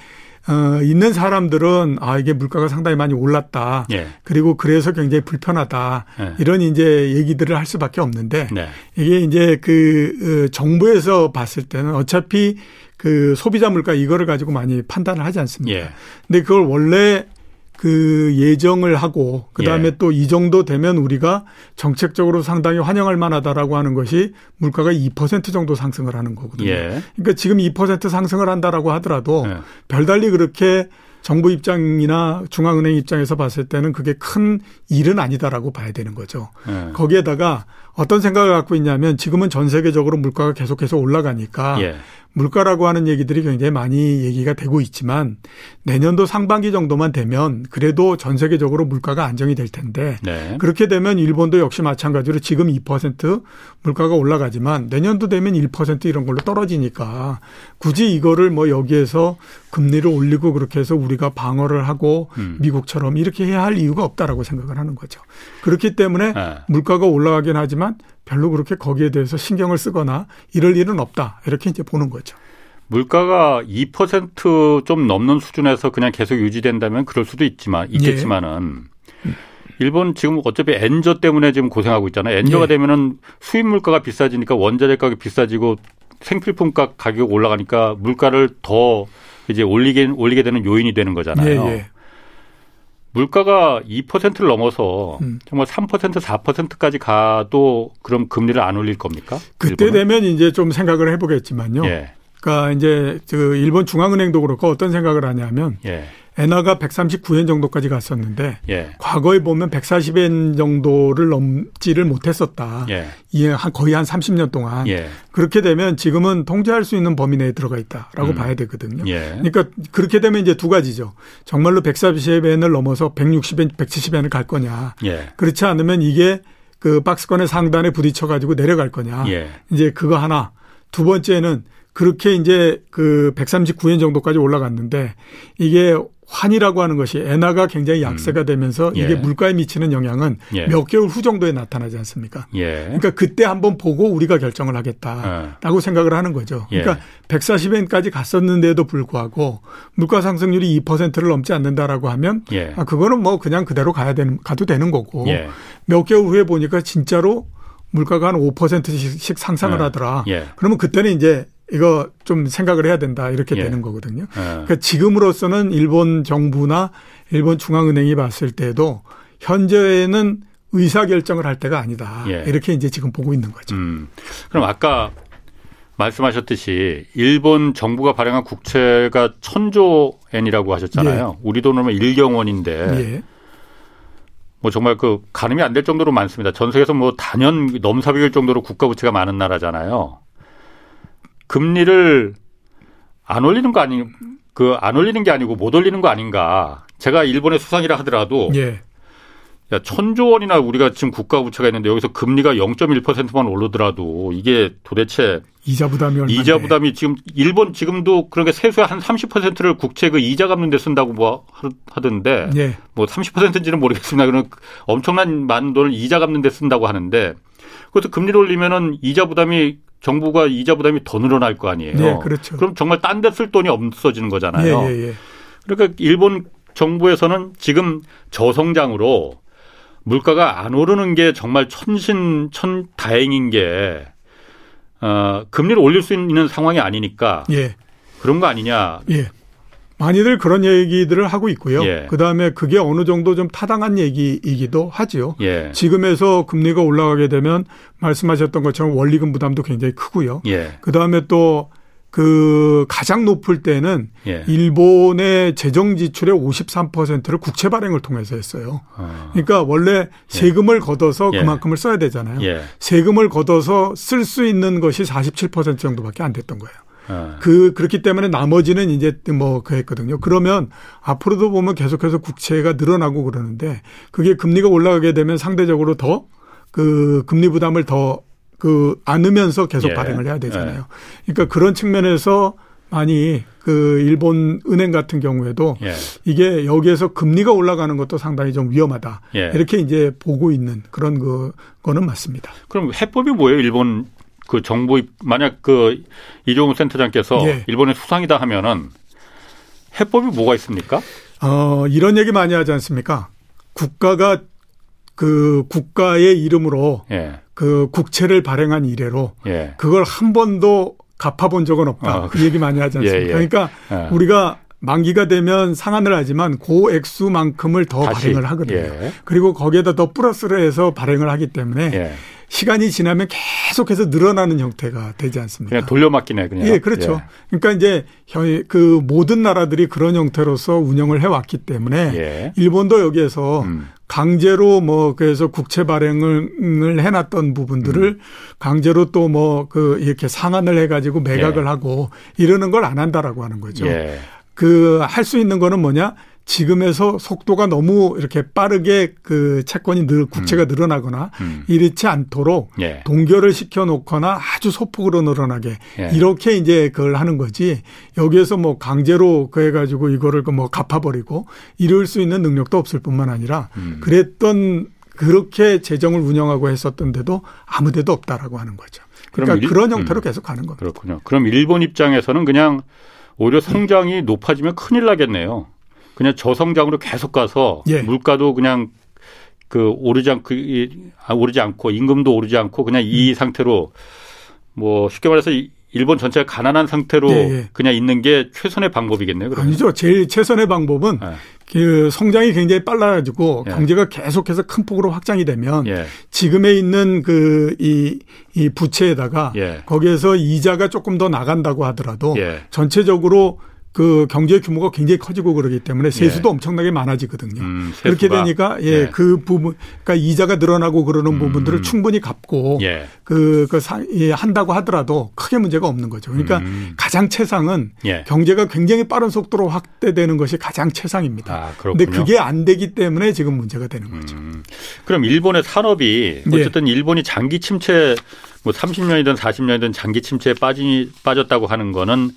어, 있는 사람들은 아 이게 물가가 상당히 많이 올랐다. 예. 그리고 그래서 굉장히 불편하다. 예. 이런 이제 얘기들을 할 수밖에 없는데 네. 이게 이제 그 어, 정부에서 봤을 때는 어차피 그 소비자 물가 이거를 가지고 많이 판단을 하지 않습니까? 예. 근데 그걸 원래 그 예정을 하고 그다음에 예. 또이 정도 되면 우리가 정책적으로 상당히 환영할 만하다라고 하는 것이 물가가 2% 정도 상승을 하는 거거든요. 예. 그러니까 지금 2% 상승을 한다라고 하더라도 예. 별달리 그렇게 정부 입장이나 중앙은행 입장에서 봤을 때는 그게 큰 일은 아니다라고 봐야 되는 거죠. 예. 거기에다가 어떤 생각을 갖고 있냐면 지금은 전 세계적으로 물가가 계속해서 올라가니까 예. 물가라고 하는 얘기들이 굉장히 많이 얘기가 되고 있지만 내년도 상반기 정도만 되면 그래도 전 세계적으로 물가가 안정이 될 텐데 네. 그렇게 되면 일본도 역시 마찬가지로 지금 2% 물가가 올라가지만 내년도 되면 1% 이런 걸로 떨어지니까 굳이 이거를 뭐 여기에서 금리를 올리고 그렇게 해서 우리가 방어를 하고 음. 미국처럼 이렇게 해야 할 이유가 없다라고 생각을 하는 거죠. 그렇기 때문에 네. 물가가 올라가긴 하지만 별로 그렇게 거기에 대해서 신경을 쓰거나 이럴 일은 없다. 이렇게 이제 보는 거죠. 물가가 2%좀 넘는 수준에서 그냥 계속 유지된다면 그럴 수도 있지만 있겠지만은 예. 일본 지금 어차피 엔저 때문에 지금 고생하고 있잖아요. 엔저가 예. 되면은 수입 물가가 비싸지니까 원자재 가격이 비싸지고 생필품 값 가격 올라가니까 물가를 더 이제 올리게 올리게 되는 요인이 되는 거잖아요. 예, 예. 물가가 2%를 넘어서 음. 정말 3% 4%까지 가도 그럼 금리를 안 올릴 겁니까? 그때 일본은? 되면 이제 좀 생각을 해보겠지만요. 예. 그러니까 이제 그 일본 중앙은행도 그렇고 어떤 생각을 하냐면 예. 엔화가 139엔 정도까지 갔었는데 예. 과거에 보면 140엔 정도를 넘지를 못했었다. 예. 이게 거의 한 30년 동안 예. 그렇게 되면 지금은 통제할 수 있는 범위 내에 들어가 있다라고 음. 봐야 되거든요. 예. 그러니까 그렇게 되면 이제 두 가지죠. 정말로 140엔을 넘어서 160엔, 170엔을 갈 거냐. 예. 그렇지 않으면 이게 그 박스권의 상단에 부딪혀 가지고 내려갈 거냐. 예. 이제 그거 하나. 두 번째는 그렇게 이제 그 139엔 정도까지 올라갔는데 이게 환이라고 하는 것이 엔화가 굉장히 약세가 음. 되면서 음. 예. 이게 물가에 미치는 영향은 예. 몇 개월 후 정도에 나타나지 않습니까? 예. 그러니까 그때 한번 보고 우리가 결정을 하겠다라고 어. 생각을 하는 거죠. 예. 그러니까 140엔까지 갔었는데도 불구하고 물가 상승률이 2%를 넘지 않는다라고 하면 예. 아 그거는 뭐 그냥 그대로 가야 되는 가도 되는 거고 예. 몇 개월 후에 보니까 진짜로 물가가 한 5%씩 상상을 하더라. 그러면 그때는 이제 이거 좀 생각을 해야 된다 이렇게 예. 되는 거거든요. 예. 그러니까 지금으로서는 일본 정부나 일본 중앙은행이 봤을 때도 현재는 의사 결정을 할 때가 아니다. 예. 이렇게 이제 지금 보고 있는 거죠. 음. 그럼 아까 말씀하셨듯이 일본 정부가 발행한 국채가 천조 엔이라고 하셨잖아요. 예. 우리 돈으로 1경 원인데 예. 뭐 정말 그 가늠이 안 될 정도로 많습니다. 전 세계에서 뭐 단연 넘사벽일 정도로 국가 부채가 많은 나라잖아요. 금리를 안 올리는 거 아니 그 안 올리는 게 아니고 못 올리는 거 아닌가. 제가 일본의 수상이라 하더라도 예. 야, 천조 원이나 우리가 지금 국가 부채가 있는데 여기서 금리가 0.1%만 오르더라도 이게 도대체 이자 부담이 얼마인데. 이자 부담이 지금 일본 지금도 그렇게 세수의 한 30%를 국채 그 이자 갚는 데 쓴다고 뭐 하던데 예. 뭐 30%인지는 모르겠습니다. 그런 엄청난 많은 돈을 이자 갚는 데 쓴다고 하는데 그것도 금리를 올리면은 이자 부담이 정부가 이자 부담이 더 늘어날 거 아니에요. 네, 그렇죠. 그럼 정말 딴 데 쓸 돈이 없어지는 거잖아요. 예, 예, 예. 그러니까 일본 정부에서는 지금 저성장으로 물가가 안 오르는 게 정말 천신 천 다행인 게 어, 금리를 올릴 수 있는 상황이 아니니까 예. 그런 거 아니냐. 예. 많이들 그런 얘기들을 하고 있고요. 예. 그 다음에 그게 어느 정도 좀 타당한 얘기이기도 하지요. 예. 지금에서 금리가 올라가게 되면 말씀하셨던 것처럼 원리금 부담도 굉장히 크고요. 예. 그 다음에 또그 가장 높을 때는 예. 일본의 재정 지출의 53%를 국채 발행을 통해서 했어요. 어. 그러니까 원래 예. 세금을 걷어서 예. 그만큼을 써야 되잖아요. 세금을 걷어서 쓸 수 있는 것이 47% 정도밖에 안 됐던 거예요. 어. 그 그렇기 때문에 나머지는 이제 뭐 그랬거든요. 그러면 앞으로도 보면 계속해서 국채가 늘어나고 그러는데 그게 금리가 올라가게 되면 상대적으로 더 그 금리 부담을 더 그 안으면서 계속 예. 발행을 해야 되잖아요. 예. 그러니까 그런 측면에서 많이 그 일본 은행 같은 경우에도 예. 이게 여기에서 금리가 올라가는 것도 상당히 좀 위험하다. 예. 이렇게 이제 보고 있는 그런 그 거는 맞습니다. 그럼 해법이 뭐예요? 일본 그 정부 만약 그 이종우 센터장께서 예. 일본의 수상이다 하면은 해법이 뭐가 있습니까? 어, 이런 얘기 많이 하지 않습니까? 국가가 그 국가의 이름으로 예. 그 국채를 발행한 이래로 예. 그걸 한 번도 갚아본 적은 없다. 어, 그 얘기 많이 하지 않습니까? 예, 예. 그러니까 예. 우리가 만기가 되면 상환을 하지만 고 액수만큼을 더 다시, 발행을 하거든요. 예. 그리고 거기에다 더 플러스를 해서 발행을 하기 때문에 시간이 지나면 계속해서 늘어나는 형태가 되지 않습니까? 그냥 돌려막기네, 그냥. 예, 그렇죠. 예. 그러니까 이제 그 모든 나라들이 그런 형태로서 운영을 해왔기 때문에 예. 일본도 여기에서 음. 강제로 뭐 그래서 국채 발행을 해놨던 부분들을 음. 강제로 또 뭐 그 이렇게 상환을 해가지고 매각을 예. 하고 이러는 걸 안 한다라고 하는 거죠. 예. 그할 수 있는 거는 뭐냐? 지금에서 속도가 너무 이렇게 빠르게 그 채권이 늘 국채가 음. 늘어나거나 음. 이렇지 않도록 예. 동결을 시켜 놓거나 아주 소폭으로 늘어나게 예. 이렇게 이제 그걸 하는 거지 여기에서 뭐 강제로 그 해가지고 이거를 그뭐 갚아버리고 이럴 수 있는 능력도 없을 뿐만 아니라 음. 그랬던 그렇게 재정을 운영하고 했었던데도 아무 데도 없다라고 하는 거죠. 그러니까 일, 그런 형태로 음. 계속 가는 겁니다. 그렇군요. 그럼 일본 입장에서는 그냥 오히려 성장이 높아지면 큰일 나겠네요. 그냥 저성장으로 계속 가서 예. 물가도 그냥 그 오르지 않고 아, 오르지 않고 임금도 오르지 않고 그냥 이 음. 상태로 뭐 쉽게 말해서 일본 전체가 가난한 상태로 예, 예. 그냥 있는 게 최선의 방법이겠네요. 그러면. 아니죠. 제일 최선의 방법은 예. 그 성장이 굉장히 빨라지고 예. 경제가 계속해서 큰 폭으로 확장이 되면 예. 지금에 있는 그이 이 부채에다가 예. 거기에서 이자가 조금 더 나간다고 하더라도 전체적으로 그 경제 규모가 굉장히 커지고 그러기 때문에 세수도 예. 엄청나게 많아지거든요. 음, 그렇게 되니까 예, 예, 그 부분 그러니까 이자가 늘어나고 그러는 음. 부분들을 충분히 갚고 예. 그, 그 사, 예, 한다고 하더라도 크게 문제가 없는 거죠. 그러니까 음. 가장 최상은 예. 경제가 굉장히 빠른 속도로 확대되는 것이 가장 최상입니다. 아, 그런데 그게 안 되기 때문에 지금 문제가 되는 거죠. 음. 그럼 일본의 산업이 예. 어쨌든 일본이 장기 침체 뭐 30년이든 40년이든 장기 침체에 빠지 빠졌다고 하는 거는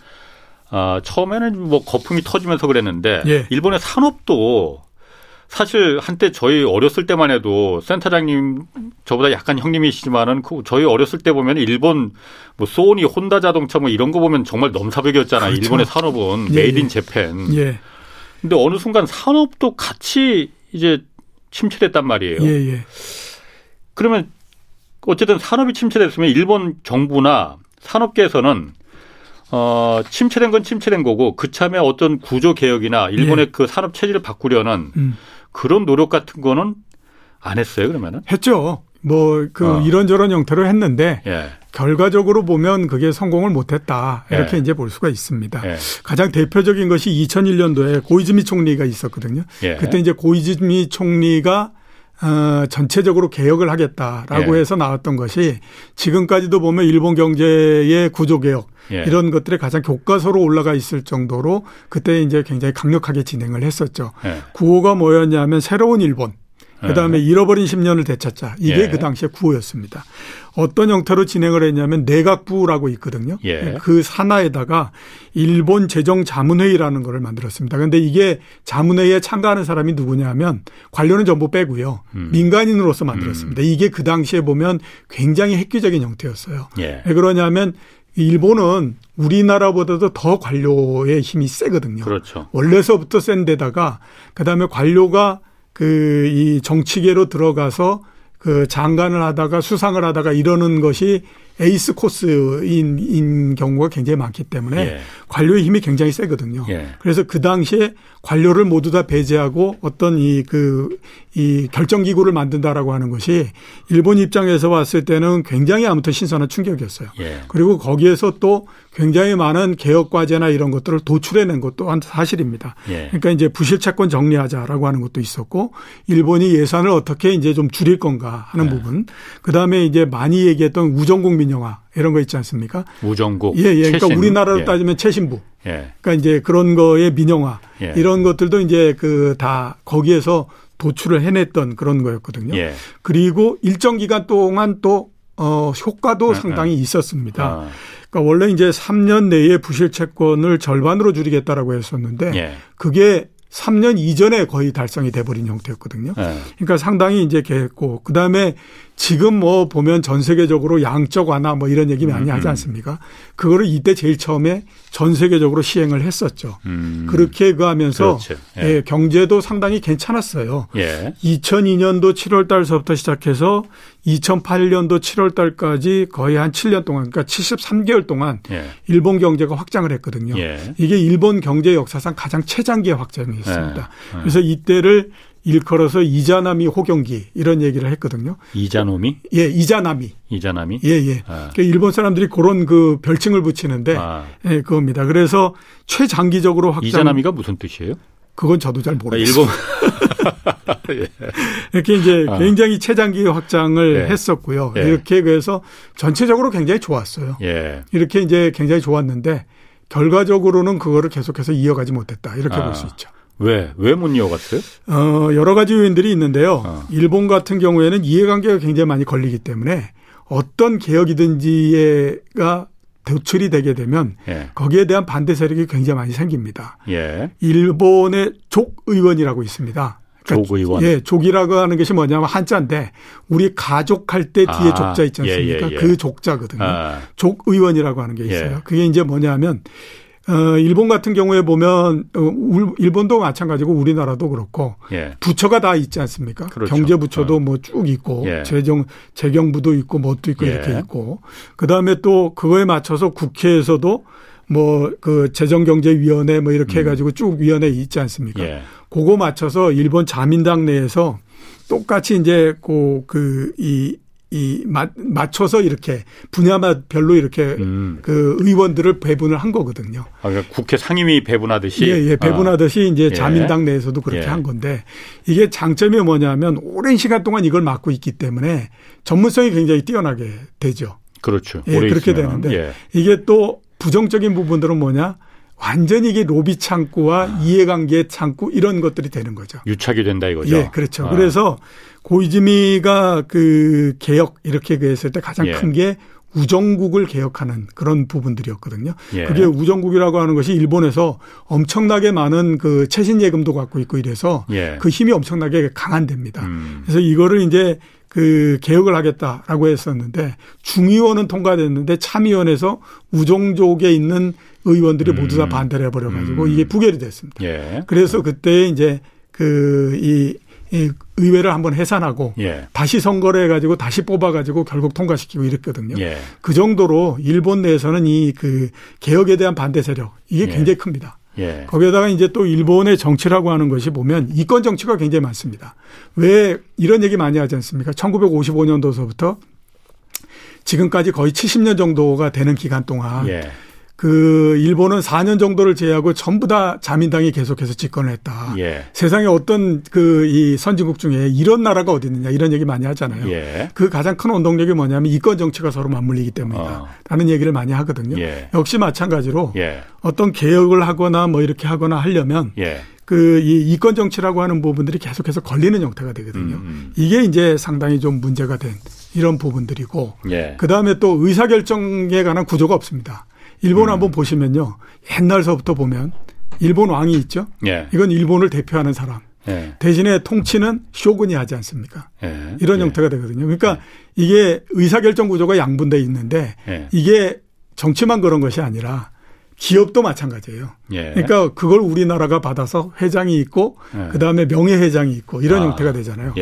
아, 처음에는 뭐 거품이 터지면서 그랬는데 예. 일본의 산업도 사실 한때 저희 어렸을 때만 해도 센터장님 저보다 약간 형님이시지만은 그 저희 어렸을 때 보면 일본 뭐 소니, 혼다 자동차 뭐 이런 거 보면 정말 넘사벽이었잖아요. 그렇죠. 일본의 산업은 예, made in Japan. 예. 근데 어느 순간 산업도 같이 이제 침체됐단 말이에요. 예, 예. 그러면 어쨌든 산업이 침체됐으면 일본 정부나 산업계에서는 어, 침체된 건 침체된 거고 그참에 어떤 구조 개혁이나 일본의 예. 그 산업 체질을 바꾸려는 음. 그런 노력 같은 거는 안 했어요, 그러면은? 했죠. 뭐, 그, 어. 이런저런 형태로 했는데, 예. 결과적으로 보면 그게 성공을 못했다. 이렇게 예. 이제 볼 수가 있습니다. 예. 가장 대표적인 것이 2001년도에 고이즈미 총리가 있었거든요. 예. 그때 이제 고이즈미 총리가 어, 전체적으로 개혁을 하겠다라고 예. 해서 나왔던 것이 지금까지도 보면 일본 경제의 구조 개혁 예. 이런 것들이 가장 교과서로 올라가 있을 정도로 그때 이제 굉장히 강력하게 진행을 했었죠. 예. 구호가 뭐였냐면 새로운 일본 그다음에 네. 잃어버린 10년을 되찾자. 이게 예. 그 당시에 구호였습니다. 어떤 형태로 진행을 했냐면 내각부라고 있거든요. 예. 그 산하에다가 일본 재정 자문회의라는 거를 만들었습니다. 그런데 이게 자문회의에 참가하는 사람이 누구냐면 관료는 전부 빼고요. 음. 민간인으로서 만들었습니다. 음. 이게 그 당시에 보면 굉장히 획기적인 형태였어요. 예. 왜 그러냐면 일본은 우리나라보다도 더 관료의 힘이 세거든요. 그렇죠. 원래서부터 센 데다가 그다음에 관료가 그 이 정치계로 들어가서 그 장관을 하다가 수상을 하다가 이러는 것이 에이스 코스인 인 경우가 굉장히 많기 때문에 예. 관료의 힘이 굉장히 세거든요. 예. 그래서 그 당시에 관료를 모두 다 배제하고 어떤 이 그 이 결정기구를 만든다라고 하는 것이 일본 입장에서 봤을 때는 굉장히 아무튼 신선한 충격이었어요. 예. 그리고 거기에서 또 굉장히 많은 개혁 과제나 이런 것들을 도출해낸 것도 한 사실입니다. 예. 그러니까 이제 부실 채권 정리하자라고 하는 것도 있었고 일본이 예산을 어떻게 이제 좀 줄일 건가 하는 예. 부분. 그 다음에 이제 많이 얘기했던 우정국 민영화 이런 거 있지 않습니까? 우정국. 예, 예. 그러니까 최신. 우리나라로 예. 따지면 최신부. 예. 그러니까 이제 그런 거의 민영화 예. 이런 것들도 이제 그 다 거기에서 도출을 해냈던 그런 거였거든요. 예. 그리고 일정 기간 동안 또 어, 효과도 네, 상당히 네. 있었습니다. 아. 그러니까 원래 이제 3년 내에 부실 채권을 절반으로 줄이겠다라고 했었는데 예. 그게 3년 이전에 거의 달성이 돼버린 형태였거든요. 네. 그러니까 상당히 이제 개했고 그다음에 지금 뭐 보면 전 세계적으로 양적 완화 뭐 이런 얘기 많이 음, 하지 음. 않습니까? 그거를 이때 제일 처음에 전 세계적으로 시행을 했었죠. 음. 그렇게 그 하면서 예. 예, 경제도 상당히 괜찮았어요. 예. 2002년도 7월 달서부터 시작해서 2008년도 7월 달까지 거의 한 7년 동안 그러니까 73개월 동안 예. 일본 경제가 확장을 했거든요. 예. 이게 일본 경제 역사상 가장 최장기의 확장이었습니다. 예. 그래서 이때를 일컬어서 이자나미 호경기 이런 얘기를 했거든요. 이자노미? 예, 이자나미. 이자나미? 예, 예. 아. 그러니까 일본 사람들이 그런 그 별칭을 붙이는데 아. 예, 그겁니다. 그래서 최장기적으로 확장 이자나미가 무슨 뜻이에요? 그건 저도 잘 모르겠어요. 아, 일본 예. 이렇게 이제 아. 굉장히 최장기 확장을 예. 했었고요. 예. 이렇게 그래서 전체적으로 굉장히 좋았어요. 예. 이렇게 이제 굉장히 좋았는데 결과적으로는 그거를 계속해서 이어가지 못했다. 이렇게 볼 수 있죠. 왜? 왜 못 이어갔어요? 어, 여러 가지 요인들이 있는데요. 어. 일본 같은 경우에는 이해관계가 굉장히 많이 걸리기 때문에 어떤 개혁이든지가 도출이 되게 되면 예. 거기에 대한 반대 세력이 굉장히 많이 생깁니다. 예. 일본의 족 의원이라고 있습니다. 그러니까 족 의원. 예, 족이라고 하는 것이 뭐냐면 한자인데 우리 가족할 때 뒤에 아, 족자 있지 예, 않습니까? 예, 예, 그 족자거든요. 아. 족 의원이라고 하는 게 있어요. 예. 그게 이제 뭐냐면 어, 일본 같은 경우에 보면 어, 일본도 마찬가지고 우리나라도 그렇고 예. 부처가 다 있지 않습니까? 그렇죠. 경제부처도 어. 뭐쭉 있고 예. 재정 재경부도 있고 뭣도 있고 예. 이렇게 있고 그다음에 또 그거에 맞춰서 국회에서도 뭐 그 재정경제위원회 뭐 이렇게 음. 해가지고 쭉 위원회 있지 않습니까? 예. 그거 맞춰서 일본 자민당 내에서 똑같이 이제 그 이 이 맞, 맞춰서 이렇게 분야별로 이렇게 음. 그 의원들을 배분을 한 거거든요. 아, 그러니까 국회 상임위 배분하듯이. 예, 예 배분하듯이 아. 이제 예. 자민당 내에서도 그렇게 예. 한 건데 이게 장점이 뭐냐면 오랜 시간 동안 이걸 맡고 있기 때문에 전문성이 굉장히 뛰어나게 되죠. 그렇죠. 예, 그렇게 있으면. 되는데 예. 이게 또 부정적인 부분들은 뭐냐? 완전히 이게 로비 창구와 아. 이해관계 창구 이런 것들이 되는 거죠. 유착이 된다 이거죠. 예, 그렇죠. 아. 그래서 고이즈미가 그 개혁 이렇게 했을 때 가장 예. 큰게 우정국을 개혁하는 그런 부분들이었거든요. 예. 그게 우정국이라고 하는 것이 일본에서 엄청나게 많은 그 최신 예금도 갖고 있고 이래서 예. 그 힘이 엄청나게 강한 데입니다. 음. 그래서 이거를 이제 그 개혁을 하겠다라고 했었는데 중의원은 통과됐는데 참의원에서 우정족에 있는 의원들이 음. 모두 다 반대를 해버려 가지고 음. 이게 부결이 됐습니다. 예. 그래서 그때 이제 그이 이 의회를 한번 해산하고 예. 다시 선거를 해가지고 다시 뽑아가지고 결국 통과시키고 이랬거든요. 예. 그 정도로 일본 내에서는 이 그 개혁에 대한 반대 세력 이게 예. 굉장히 큽니다. 예. 거기에다가 이제 또 일본의 정치라고 하는 것이 보면 이권 정치가 굉장히 많습니다. 왜 이런 얘기 많이 하지 않습니까? 1955년도서부터 지금까지 거의 70년 정도가 되는 기간 동안 예. 그 일본은 4년 정도를 제외하고 전부 다 자민당이 계속해서 집권을 했다. 예. 세상에 어떤 그 이 선진국 중에 이런 나라가 어디 있느냐 이런 얘기 많이 하잖아요. 예. 그 가장 큰 원동력이 뭐냐면 이권 정치가 서로 맞물리기 때문이다. 어. 라는 얘기를 많이 하거든요. 예. 역시 마찬가지로 예. 어떤 개혁을 하거나 뭐 이렇게 하거나 하려면 예. 그이 이권 정치라고 하는 부분들이 계속해서 걸리는 형태가 되거든요. 음. 음. 이게 이제 상당히 좀 문제가 된 이런 부분들이고 예. 그다음에 또 의사결정에 관한 구조가 없습니다. 일본 음. 한번 보시면요. 옛날서부터 보면 일본 왕이 있죠. 예. 이건 일본을 대표하는 사람. 예. 대신에 통치는 쇼군이 하지 않습니까? 예. 이런 예. 형태가 되거든요. 그러니까 예. 이게 의사결정 구조가 양분돼 있는데 예. 이게 정치만 그런 것이 아니라 기업도 마찬가지예요. 그러니까 그걸 우리나라가 받아서 회장이 있고 그다음에 명예회장이 있고 이런 아. 형태가 되잖아요.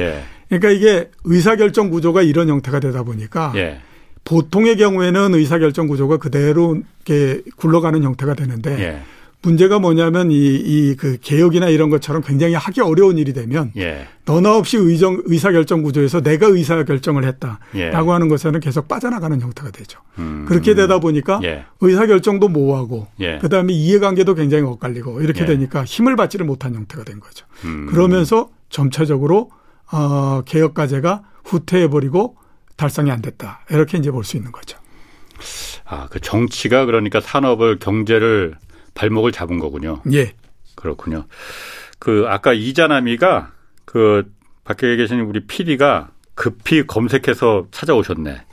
그러니까 이게 의사결정 구조가 이런 형태가 되다 보니까 보통의 경우에는 의사결정 구조가 그대로 이렇게 굴러가는 형태가 되는데 예. 문제가 뭐냐면 이, 이 그 개혁이나 이런 것처럼 굉장히 하기 어려운 일이 되면 예. 너나 없이 의정, 의사 결정 구조에서 내가 의사 결정을 했다라고 예. 하는 것에는 계속 빠져나가는 형태가 되죠. 음. 그렇게 되다 보니까 예. 의사 결정도 모호하고 예. 그다음에 이해관계도 굉장히 엇갈리고 이렇게 예. 되니까 힘을 받지를 못한 형태가 된 거죠. 음. 그러면서 점차적으로 어, 개혁 과제가 후퇴해 버리고 달성이 안 됐다. 이렇게 이제 볼 수 있는 거죠. 아, 그 정치가 그러니까 산업을 경제를 발목을 잡은 거군요. 예. 그렇군요. 그 아까 이자나미가 그 밖에 계신 우리 PD가 급히 검색해서 찾아오셨네.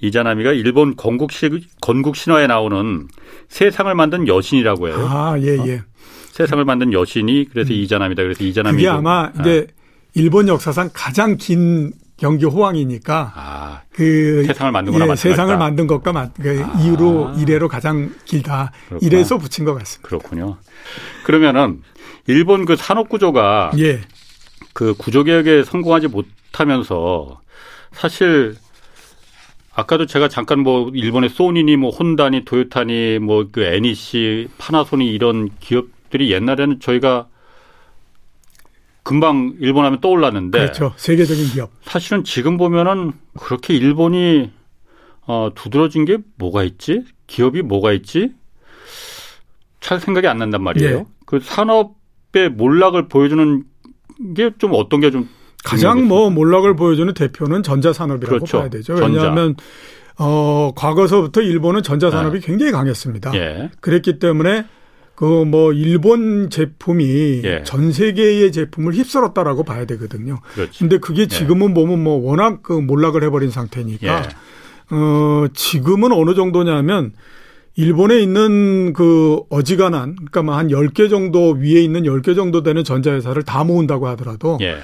이자나미가 일본 건국시, 건국 신화에 나오는 세상을 만든 여신이라고 해요. 아, 예, 어? 예. 어? 세상을 만든 여신이 그래서 음. 이자나미다. 그래서 이자나미. 그게 아마 이제 아. 일본 역사상 가장 긴 경기 호황이니까 아, 그 세상을 만든 거나 예, 세상을 만든 것과 마, 그 아. 이후로 이래로 가장 길다. 그렇구나. 이래서 붙인 것 같습니다. 그렇군요. 그러면은 일본 그 산업 구조가 예. 그 구조 개혁에 성공하지 못하면서 사실 아까도 제가 잠깐 뭐 일본의 소니니 뭐 혼다니 도요타니 뭐그 NEC 파나소니 이런 기업들이 옛날에는 저희가 금방 일본 하면 떠올랐는데 그렇죠. 세계적인 기업. 사실은 지금 보면은 그렇게 일본이 어, 두드러진 게 뭐가 있지? 기업이 뭐가 있지? 잘 생각이 안 난단 말이에요. 네. 그 산업의 몰락을 보여주는 게 좀 어떤 게 좀 가장 뭐 몰락을 보여주는 대표는 전자산업이라고 그렇죠. 봐야 되죠. 왜냐하면 전자. 어 과거서부터 일본은 전자산업이 네. 굉장히 강했습니다. 예. 그랬기 때문에 그 뭐 일본 제품이 예. 전 세계의 제품을 휩쓸었다라고 봐야 되거든요. 그렇지. 근데 그게 예. 지금은 예. 보면 뭐 워낙 그 몰락을 해버린 상태니까 예. 어 지금은 어느 정도냐면 일본에 있는 그 어지간한 그러니까 뭐한 10개 정도 위에 있는 10개 정도 되는 전자회사를 다 모은다고 하더라도 예.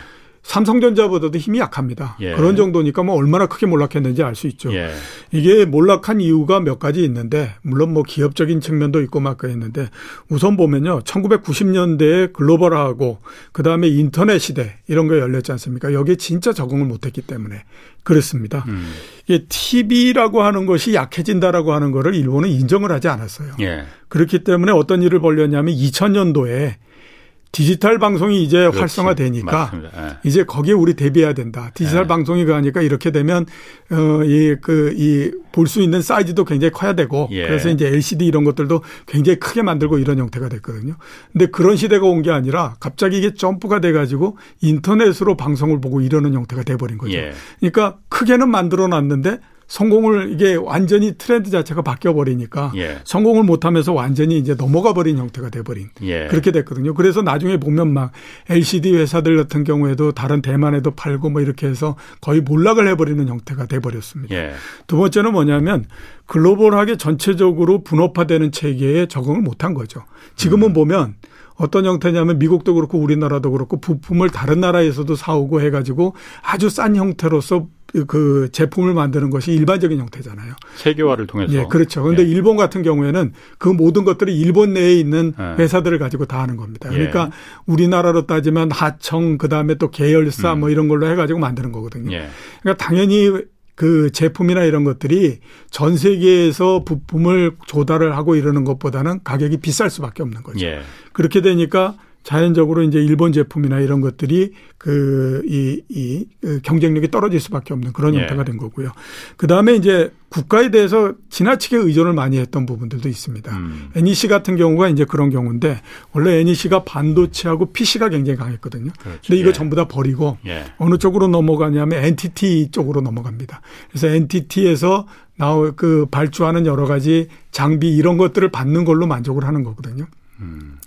삼성전자보다도 힘이 약합니다. 예. 그런 정도니까 뭐 얼마나 크게 몰락했는지 알 수 있죠. 예. 이게 몰락한 이유가 몇 가지 있는데 물론 뭐 기업적인 측면도 있고 막 그랬는데 우선 보면요. 1990년대에 글로벌화하고 그다음에 인터넷 시대 이런 거 열렸지 않습니까? 여기에 진짜 적응을 못 했기 때문에 그렇습니다. 음. 이게 TV라고 하는 것이 약해진다라고 하는 거를 일본은 인정을 하지 않았어요. 예. 그렇기 때문에 어떤 일을 벌렸냐면 2000년도에 디지털 방송이 이제 그렇지. 활성화되니까 네. 이제 거기에 우리 대비해야 된다. 디지털 네. 방송이 가니까 이렇게 되면 어이 그 이 볼 수 있는 사이즈도 굉장히 커야 되고 예. 그래서 이제 LCD 이런 것들도 굉장히 크게 만들고 이런 형태가 됐거든요. 근데 그런 시대가 온 게 아니라 갑자기 이게 점프가 돼 가지고 인터넷으로 방송을 보고 이러는 형태가 돼 버린 거죠. 예. 그러니까 크게는 만들어 놨는데 성공을 이게 완전히 트렌드 자체가 바뀌어 버리니까 예. 성공을 못하면서 완전히 이제 넘어가 버린 형태가 돼 버린 예. 그렇게 됐거든요. 그래서 나중에 보면 막 LCD 회사들 같은 경우에도 다른 대만에도 팔고 뭐 이렇게 해서 거의 몰락을 해버리는 형태가 돼 버렸습니다. 예. 두 번째는 뭐냐면 글로벌하게 전체적으로 분업화되는 체계에 적응을 못한 거죠. 지금은 음. 보면 어떤 형태냐면 미국도 그렇고 우리나라도 그렇고 부품을 다른 나라에서도 사오고 해가지고 아주 싼 형태로서 그 제품을 만드는 것이 일반적인 형태잖아요. 세계화를 통해서. 예, 그렇죠. 그런데 예. 일본 같은 경우에는 그 모든 것들이 일본 내에 있는 예. 회사들을 가지고 다 하는 겁니다. 그러니까 예. 우리나라로 따지면 하청 그다음에 또 계열사 음. 뭐 이런 걸로 해 가지고 만드는 거거든요. 예. 그러니까 당연히 그 제품이나 이런 것들이 전 세계에서 부품을 조달을 하고 이러는 것보다는 가격이 비쌀 수밖에 없는 거죠. 예. 그렇게 되니까 자연적으로 이제 일본 제품이나 이런 것들이 그, 이, 이, 그 경쟁력이 떨어질 수밖에 없는 그런 예. 형태가 된 거고요. 그 다음에 이제 국가에 대해서 지나치게 의존을 많이 했던 부분들도 있습니다. 음. NEC 같은 경우가 이제 그런 경우인데 원래 NEC가 반도체하고 PC가 굉장히 강했거든요. 그렇죠. 근데 이거 예. 전부 다 버리고 예. 어느 쪽으로 넘어가냐면 NTT 쪽으로 넘어갑니다. 그래서 NTT에서 나오 그 발주하는 여러 가지 장비 이런 것들을 받는 걸로 만족을 하는 거거든요. 음.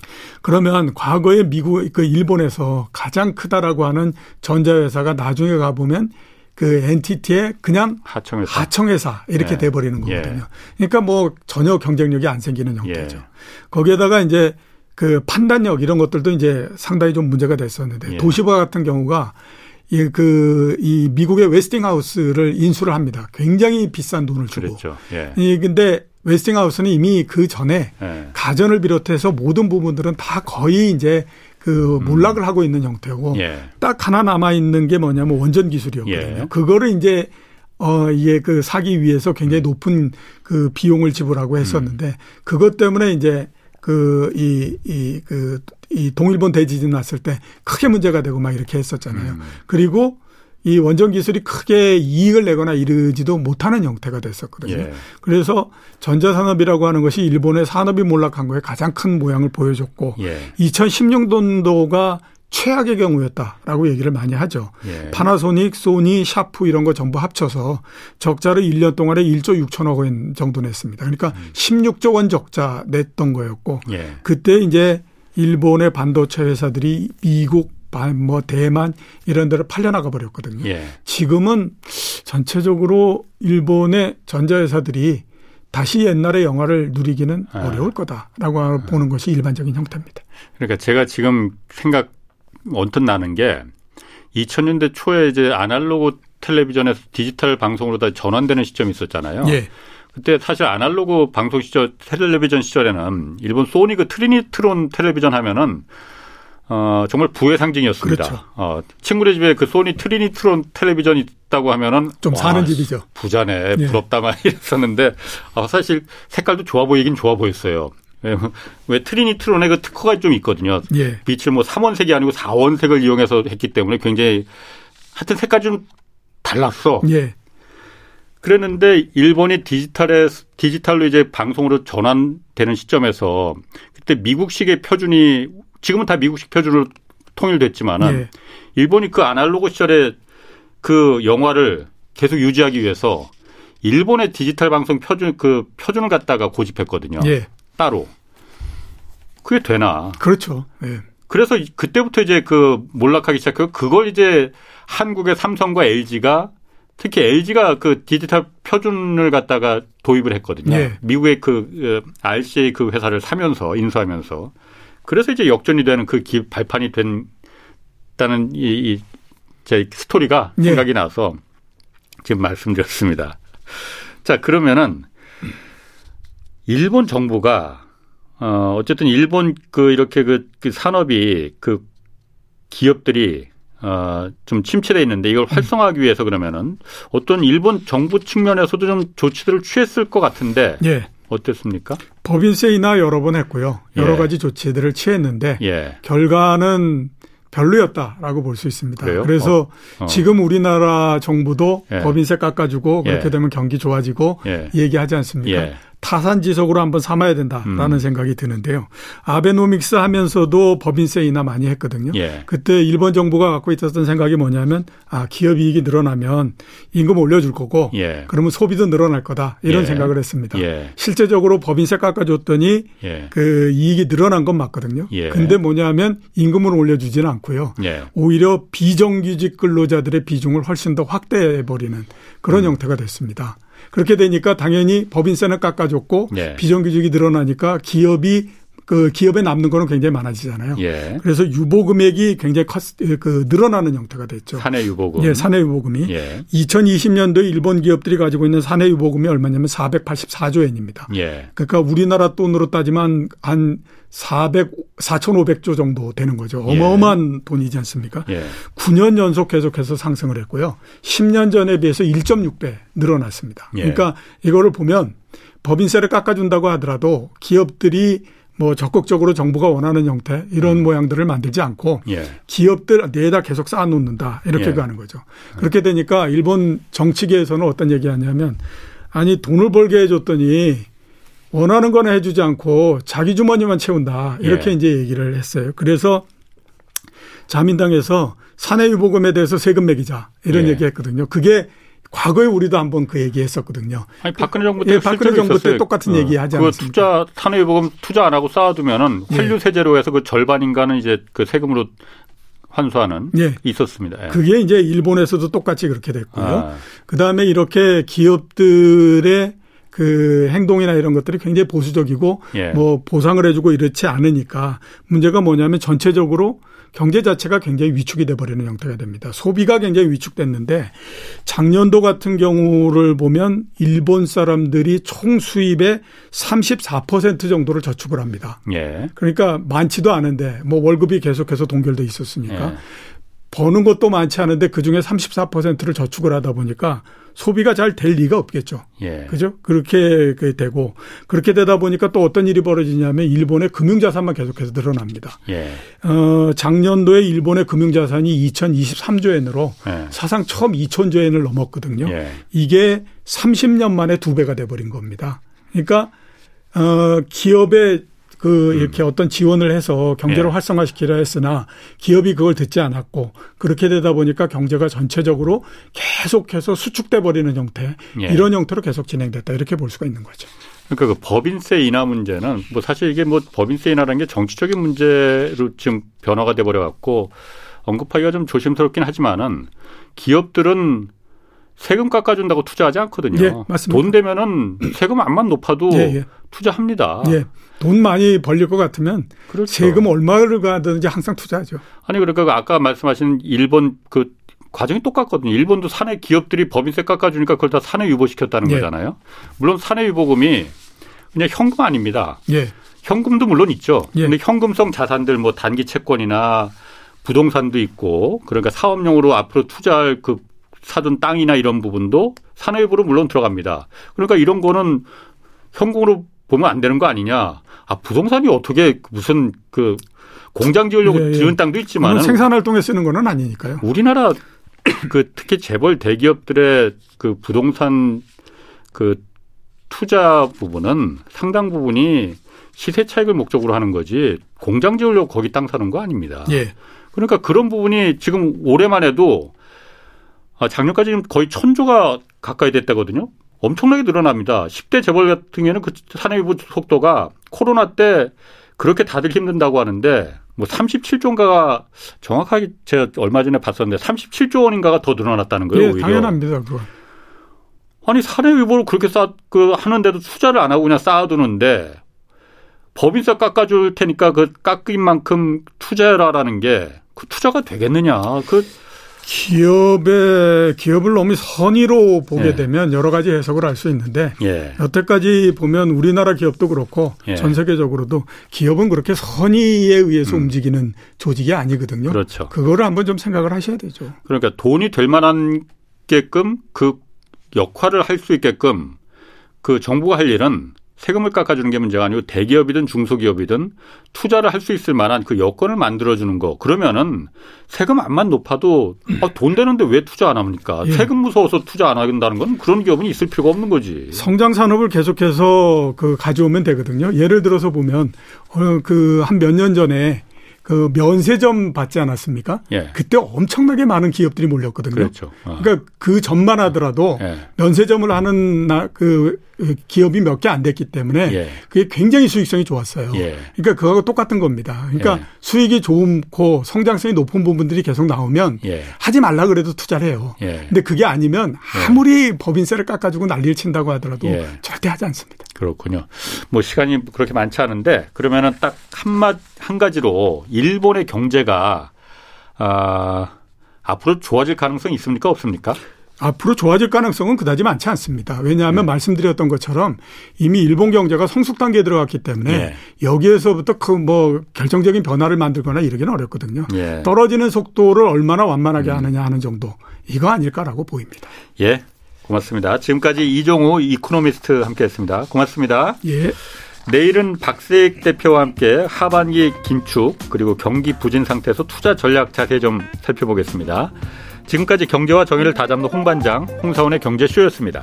그러면 과거에 미국, 그 일본에서 가장 크다라고 하는 전자회사가 나중에 가 보면 그 엔티티의 그냥 하청회사, 하청회사 이렇게 예. 돼버리는 거거든요. 예. 그러니까 뭐 전혀 경쟁력이 안 생기는 형태죠. 예. 거기에다가 이제 그 판단력 이런 것들도 이제 상당히 좀 문제가 됐었는데 예. 도시바 같은 경우가 이, 그, 이 미국의 웨스팅하우스를 인수를 합니다. 굉장히 비싼 돈을 주고. 그렇죠. 예. 이, 근데 웨스팅하우스는 이미 그 전에 네. 가전을 비롯해서 모든 부분들은 다 거의 이제 그 음. 몰락을 음. 하고 있는 형태고 예. 딱 하나 남아 있는 게 뭐냐면 원전 기술이었거든요. 예. 그거를 이제 어 이게 그 사기 위해서 굉장히 음. 높은 그 비용을 지불하고 했었는데 음. 그것 때문에 이제 그 이 이 그 이 동일본 대지진 났을 때 크게 문제가 되고 막 이렇게 했었잖아요. 음. 그리고 이 원전 기술이 크게 이익을 내거나 이르지도 못하는 형태가 됐었거든요. 예. 그래서 전자산업이라고 하는 것이 일본의 산업이 몰락한 거에 가장 큰 모양을 보여줬고 예. 2016년도가 최악의 경우였다라고 얘기를 많이 하죠. 예. 파나소닉, 소니, 샤프 이런 거 전부 합쳐서 적자를 1년 동안에 1조 6천억 엔 정도 냈습니다. 그러니까 음. 16조 원 적자 냈던 거였고 예. 그때 이제 일본의 반도체 회사들이 미국 뭐 대만 이런 데를 팔려나가 버렸거든요. 예. 지금은 전체적으로 일본의 전자회사들이 다시 옛날의 영화를 누리기는 아. 어려울 거다라고 아. 보는 것이 일반적인 형태입니다. 그러니까 제가 지금 생각 언뜻 나는 게 2000년대 초에 이제 아날로그 텔레비전에서 디지털 방송으로 다 전환되는 시점이 있었잖아요. 예. 그때 사실 아날로그 방송 시절 텔레비전 시절에는 일본 소니 그 트리니트론 텔레비전 하면은 어, 정말 부의 상징이었습니다. 그렇죠. 어, 친구네 집에 그 소니 트리니트론 텔레비전이 있다고 하면은 좀 사는 집이죠. 부자네, 예. 부럽다 말 이랬었는데 어, 사실 색깔도 좋아 보이긴 좋아 보였어요. 왜, 왜 트리니트론에 그 특허가 좀 있거든요. 예. 빛을 뭐 3원색이 아니고 4원색을 이용해서 했기 때문에 굉장히 하여튼 색깔이 좀 달랐어. 예. 그랬는데 일본이 디지털에 디지털로 이제 방송으로 전환되는 시점에서 그때 미국식의 표준이 지금은 다 미국식 표준으로 통일됐지만 은 예. 일본이 그 아날로그 시절에 그 영화를 계속 유지하기 위해서 일본의 디지털 방송 표준 그 표준을 갖다가 고집했거든요. 예. 따로. 그게 되나? 그렇죠. 예. 그래서 그때부터 이제 그 몰락하기 시작하고 그걸 이제 한국의 삼성과 LG가 특히 LG가 그 디지털 표준을 갖다가 도입을 했거든요. 예. 미국의 그 RCA 그 회사를 사면서 인수하면서 그래서 이제 역전이 되는 그 기, 발판이 된다는 이, 이, 제 스토리가 네. 생각이 나서 지금 말씀드렸습니다. 자, 그러면은 일본 정부가 어, 어쨌든 일본 그 이렇게 그, 그 산업이 그 기업들이 어, 좀 침체돼 있는데 이걸 활성화하기 위해서 그러면은 어떤 일본 정부 측면에서도 좀 조치들을 취했을 것 같은데 예. 어땠습니까? 법인세이나 여러 번 했고요. 여러 예. 가지 조치들을 취했는데 예. 결과는 별로였다라고 볼 수 있습니다. 그래요? 그래서 어. 어. 지금 우리나라 정부도 예. 법인세 깎아주고 그렇게 예. 되면 경기 좋아지고 예. 얘기하지 않습니까? 예. 타산지석으로 한번 삼아야 된다라는 음. 생각이 드는데요. 아베노믹스 하면서도 법인세 인하 많이 했거든요. 예. 그때 일본 정부가 갖고 있었던 생각이 뭐냐면 아 기업 이익이 늘어나면 임금 올려줄 거고 예. 그러면 소비도 늘어날 거다 이런 예. 생각을 했습니다. 예. 실제적으로 법인세 깎아줬더니 예. 그 이익이 늘어난 건 맞거든요. 예. 근데 뭐냐면 임금을 올려주지는 않고요. 오히려 비정규직 근로자들의 비중을 훨씬 더 확대해 버리는 그런 음. 형태가 됐습니다. 그렇게 되니까 당연히 법인세는 깎아줬고 네. 비정규직이 늘어나니까 기업이 그 기업에 남는 거는 굉장히 많아지잖아요. 예. 그래서 유보 금액이 굉장히 컸, 그 늘어나는 형태가 됐죠. 사내 유보금. 예, 사내 유보금이 예. 2020년도에 일본 기업들이 가지고 있는 사내 유보금이 얼마냐면 484조 엔입니다. 예. 그러니까 우리나라 돈으로 따지면 한 400, 4,500조 정도 되는 거죠. 예. 어마어마한 예. 돈이지 않습니까? 예. 9년 연속 계속해서 상승을 했고요. 10년 전에 비해서 1.6배 늘어났습니다. 예. 그러니까 이거를 보면 법인세를 깎아준다고 하더라도 기업들이 뭐 적극적으로 정부가 원하는 형태 이런 음. 모양들을 만들지 않고 예. 기업들 내에다 계속 쌓아놓는다 이렇게 예. 가는 거죠. 그렇게 되니까 일본 정치계에서는 어떤 얘기하냐면 아니 돈을 벌게 해줬더니 원하는 거는 해주지 않고 자기 주머니만 채운다. 이렇게 예. 이제 얘기를 했어요. 그래서 자민당에서 사내 유보금에 대해서 세금 매기자 이런 예. 얘기 했거든요. 그게 과거에 우리도 한번 그 얘기 했었거든요. 아니, 박근혜 정부 때, 예, 박근혜 정부 때 똑같은 어. 얘기 하지 않았습니까? 투자, 사내유보금 투자 안 하고 쌓아두면은 예. 환류 세제로 해서 그 절반인가는 이제 그 세금으로 환수하는 예. 있었습니다. 예. 그게 이제 일본에서도 똑같이 그렇게 됐고요. 아. 그 다음에 이렇게 기업들의 그 행동이나 이런 것들이 굉장히 보수적이고 예. 뭐 보상을 해주고 이렇지 않으니까 문제가 뭐냐면 전체적으로 경제 자체가 굉장히 위축이 돼버리는 형태가 됩니다. 소비가 굉장히 위축됐는데 작년도 같은 경우를 보면 일본 사람들이 총 수입의 34% 정도를 저축을 합니다. 예. 그러니까 많지도 않은데 뭐 월급이 계속해서 동결돼 있었으니까 예. 버는 것도 많지 않은데 그 중에 34%를 저축을 하다 보니까 소비가 잘 될 리가 없겠죠. 예. 그죠? 그렇게 되고 그렇게 되다 보니까 또 어떤 일이 벌어지냐면 일본의 금융자산만 계속해서 늘어납니다. 예. 어, 작년도에 일본의 금융자산이 2023조 엔으로 예. 사상 처음 2천조 엔을 넘었거든요. 예. 이게 30년 만에 두 배가 돼버린 겁니다. 그러니까 어, 기업의 그 음. 이렇게 음. 어떤 지원을 해서 경제를 예. 활성화시키려 했으나 기업이 그걸 듣지 않았고 그렇게 되다 보니까 경제가 전체적으로 계속해서 수축돼 버리는 형태 예. 이런 형태로 계속 진행됐다 이렇게 볼 수가 있는 거죠. 그러니까 그 법인세 인하 문제는 뭐 사실 이게 뭐 법인세 인하라는 게 정치적인 문제로 지금 변화가 돼 버려 갖고 언급하기가 좀 조심스럽긴 하지만은 기업들은 세금 깎아준다고 투자하지 않거든요. 예, 맞습니다. 돈 되면은 세금 안만 높아도 예, 예. 투자합니다. 예. 돈 많이 벌릴 것 같으면 그렇죠. 세금 얼마를 가든지 항상 투자하죠. 아니 그러니까 그 아까 말씀하신 일본 그 과정이 똑같거든요. 일본도 사내 기업들이 법인세 깎아주니까 그걸 다 사내 유보시켰다는 예. 거잖아요. 물론 사내 유보금이 그냥 현금 아닙니다. 예. 현금도 물론 있죠. 예. 근데 현금성 자산들 뭐 단기 채권이나 부동산도 있고 그러니까 사업용으로 앞으로 투자할 그 사둔 땅이나 이런 부분도 산업으로 물론 들어갑니다. 그러니까 이런 거는 현금으로 보면 안 되는 거 아니냐. 아, 부동산이 어떻게 무슨 그 공장 지으려고 예, 예. 지은 땅도 있지만 생산 활동에 쓰는 거는 아니니까요. 우리나라 그 특히 재벌 대기업들의 그 부동산 그 투자 부분은 상당 부분이 시세 차익을 목적으로 하는 거지 공장 지으려고 거기 땅 사는 거 아닙니다. 예. 그러니까 그런 부분이 지금 올해만 해도 아, 작년까지 거의 천조가 가까이 됐다거든요. 엄청나게 늘어납니다. 10대 재벌 같은 경우에는 그 산업부 속도가 코로나 때 그렇게 다들 힘든다고 하는데 뭐 37조인가가 정확하게 제가 얼마 전에 봤었는데 37조 원인가가 더 늘어났다는 거예요. 네, 오히려. 당연합니다. 그거. 아니 사내 위보를 그렇게 쌓, 그 하는데도 투자를 안 하고 그냥 쌓아두는데 법인세 깎아줄 테니까 그 깎인 만큼 투자해라라는 게 그 투자가 되겠느냐. 그 기업의 기업을 너무 선의로 보게 예. 되면 여러 가지 해석을 할 수 있는데 예. 여태까지 보면 우리나라 기업도 그렇고 예. 전 세계적으로도 기업은 그렇게 선의에 의해서 음. 움직이는 조직이 아니거든요. 그렇죠. 그거를 한번 좀 생각을 하셔야 되죠. 그러니까 돈이 될 만한 게끔 그 역할을 할 수 있게끔 그 정부가 할 일은 세금을 깎아주는 게 문제가 아니고 대기업이든 중소기업이든 투자를 할 수 있을 만한 그 여건을 만들어주는 거. 그러면은 세금 안만 높아도 아, 돈 되는데 왜 투자 안 합니까? 예. 세금 무서워서 투자 안 한다는 건 그런 기업은 있을 필요가 없는 거지. 성장 산업을 계속해서 그 가져오면 되거든요. 예를 들어서 보면 어, 그한 몇 년 전에 그 면세점 받지 않았습니까? 예. 그때 엄청나게 많은 기업들이 몰렸거든요. 그렇죠. 어. 그러니까 그 전만 하더라도 예. 면세점을 하는 나, 그 기업이 몇 개 안 됐기 때문에 예. 그게 굉장히 수익성이 좋았어요. 예. 그러니까 그거하고 똑같은 겁니다. 그러니까 예. 수익이 좋고 성장성이 높은 부분들이 계속 나오면 예. 하지 말라 그래도 투자를 해요. 예. 근데 그게 아니면 아무리 법인세를 깎아주고 난리를 친다고 하더라도 절대 하지 않습니다. 그렇군요. 뭐 시간이 그렇게 많지 않은데 그러면은 딱 한맛 한 가지로 일본의 경제가 아 앞으로 좋아질 가능성이 있습니까 없습니까? 앞으로 좋아질 가능성은 그다지 많지 않습니다. 왜냐하면 네. 말씀드렸던 것처럼 이미 일본 경제가 성숙 단계에 들어갔기 때문에 네. 여기에서부터 그 뭐 결정적인 변화를 만들거나 이러기는 어렵거든요. 네. 떨어지는 속도를 얼마나 완만하게 음. 하느냐 하는 정도 이거 아닐까라고 보입니다. 예. 고맙습니다. 지금까지 이종우 이코노미스트 함께했습니다. 고맙습니다. 예. 내일은 박세익 대표와 함께 하반기 긴축 그리고 경기 부진 상태에서 투자 전략 자세히 좀 살펴보겠습니다. 지금까지 경제와 정의를 다잡는 홍반장 홍사원의 경제쇼였습니다.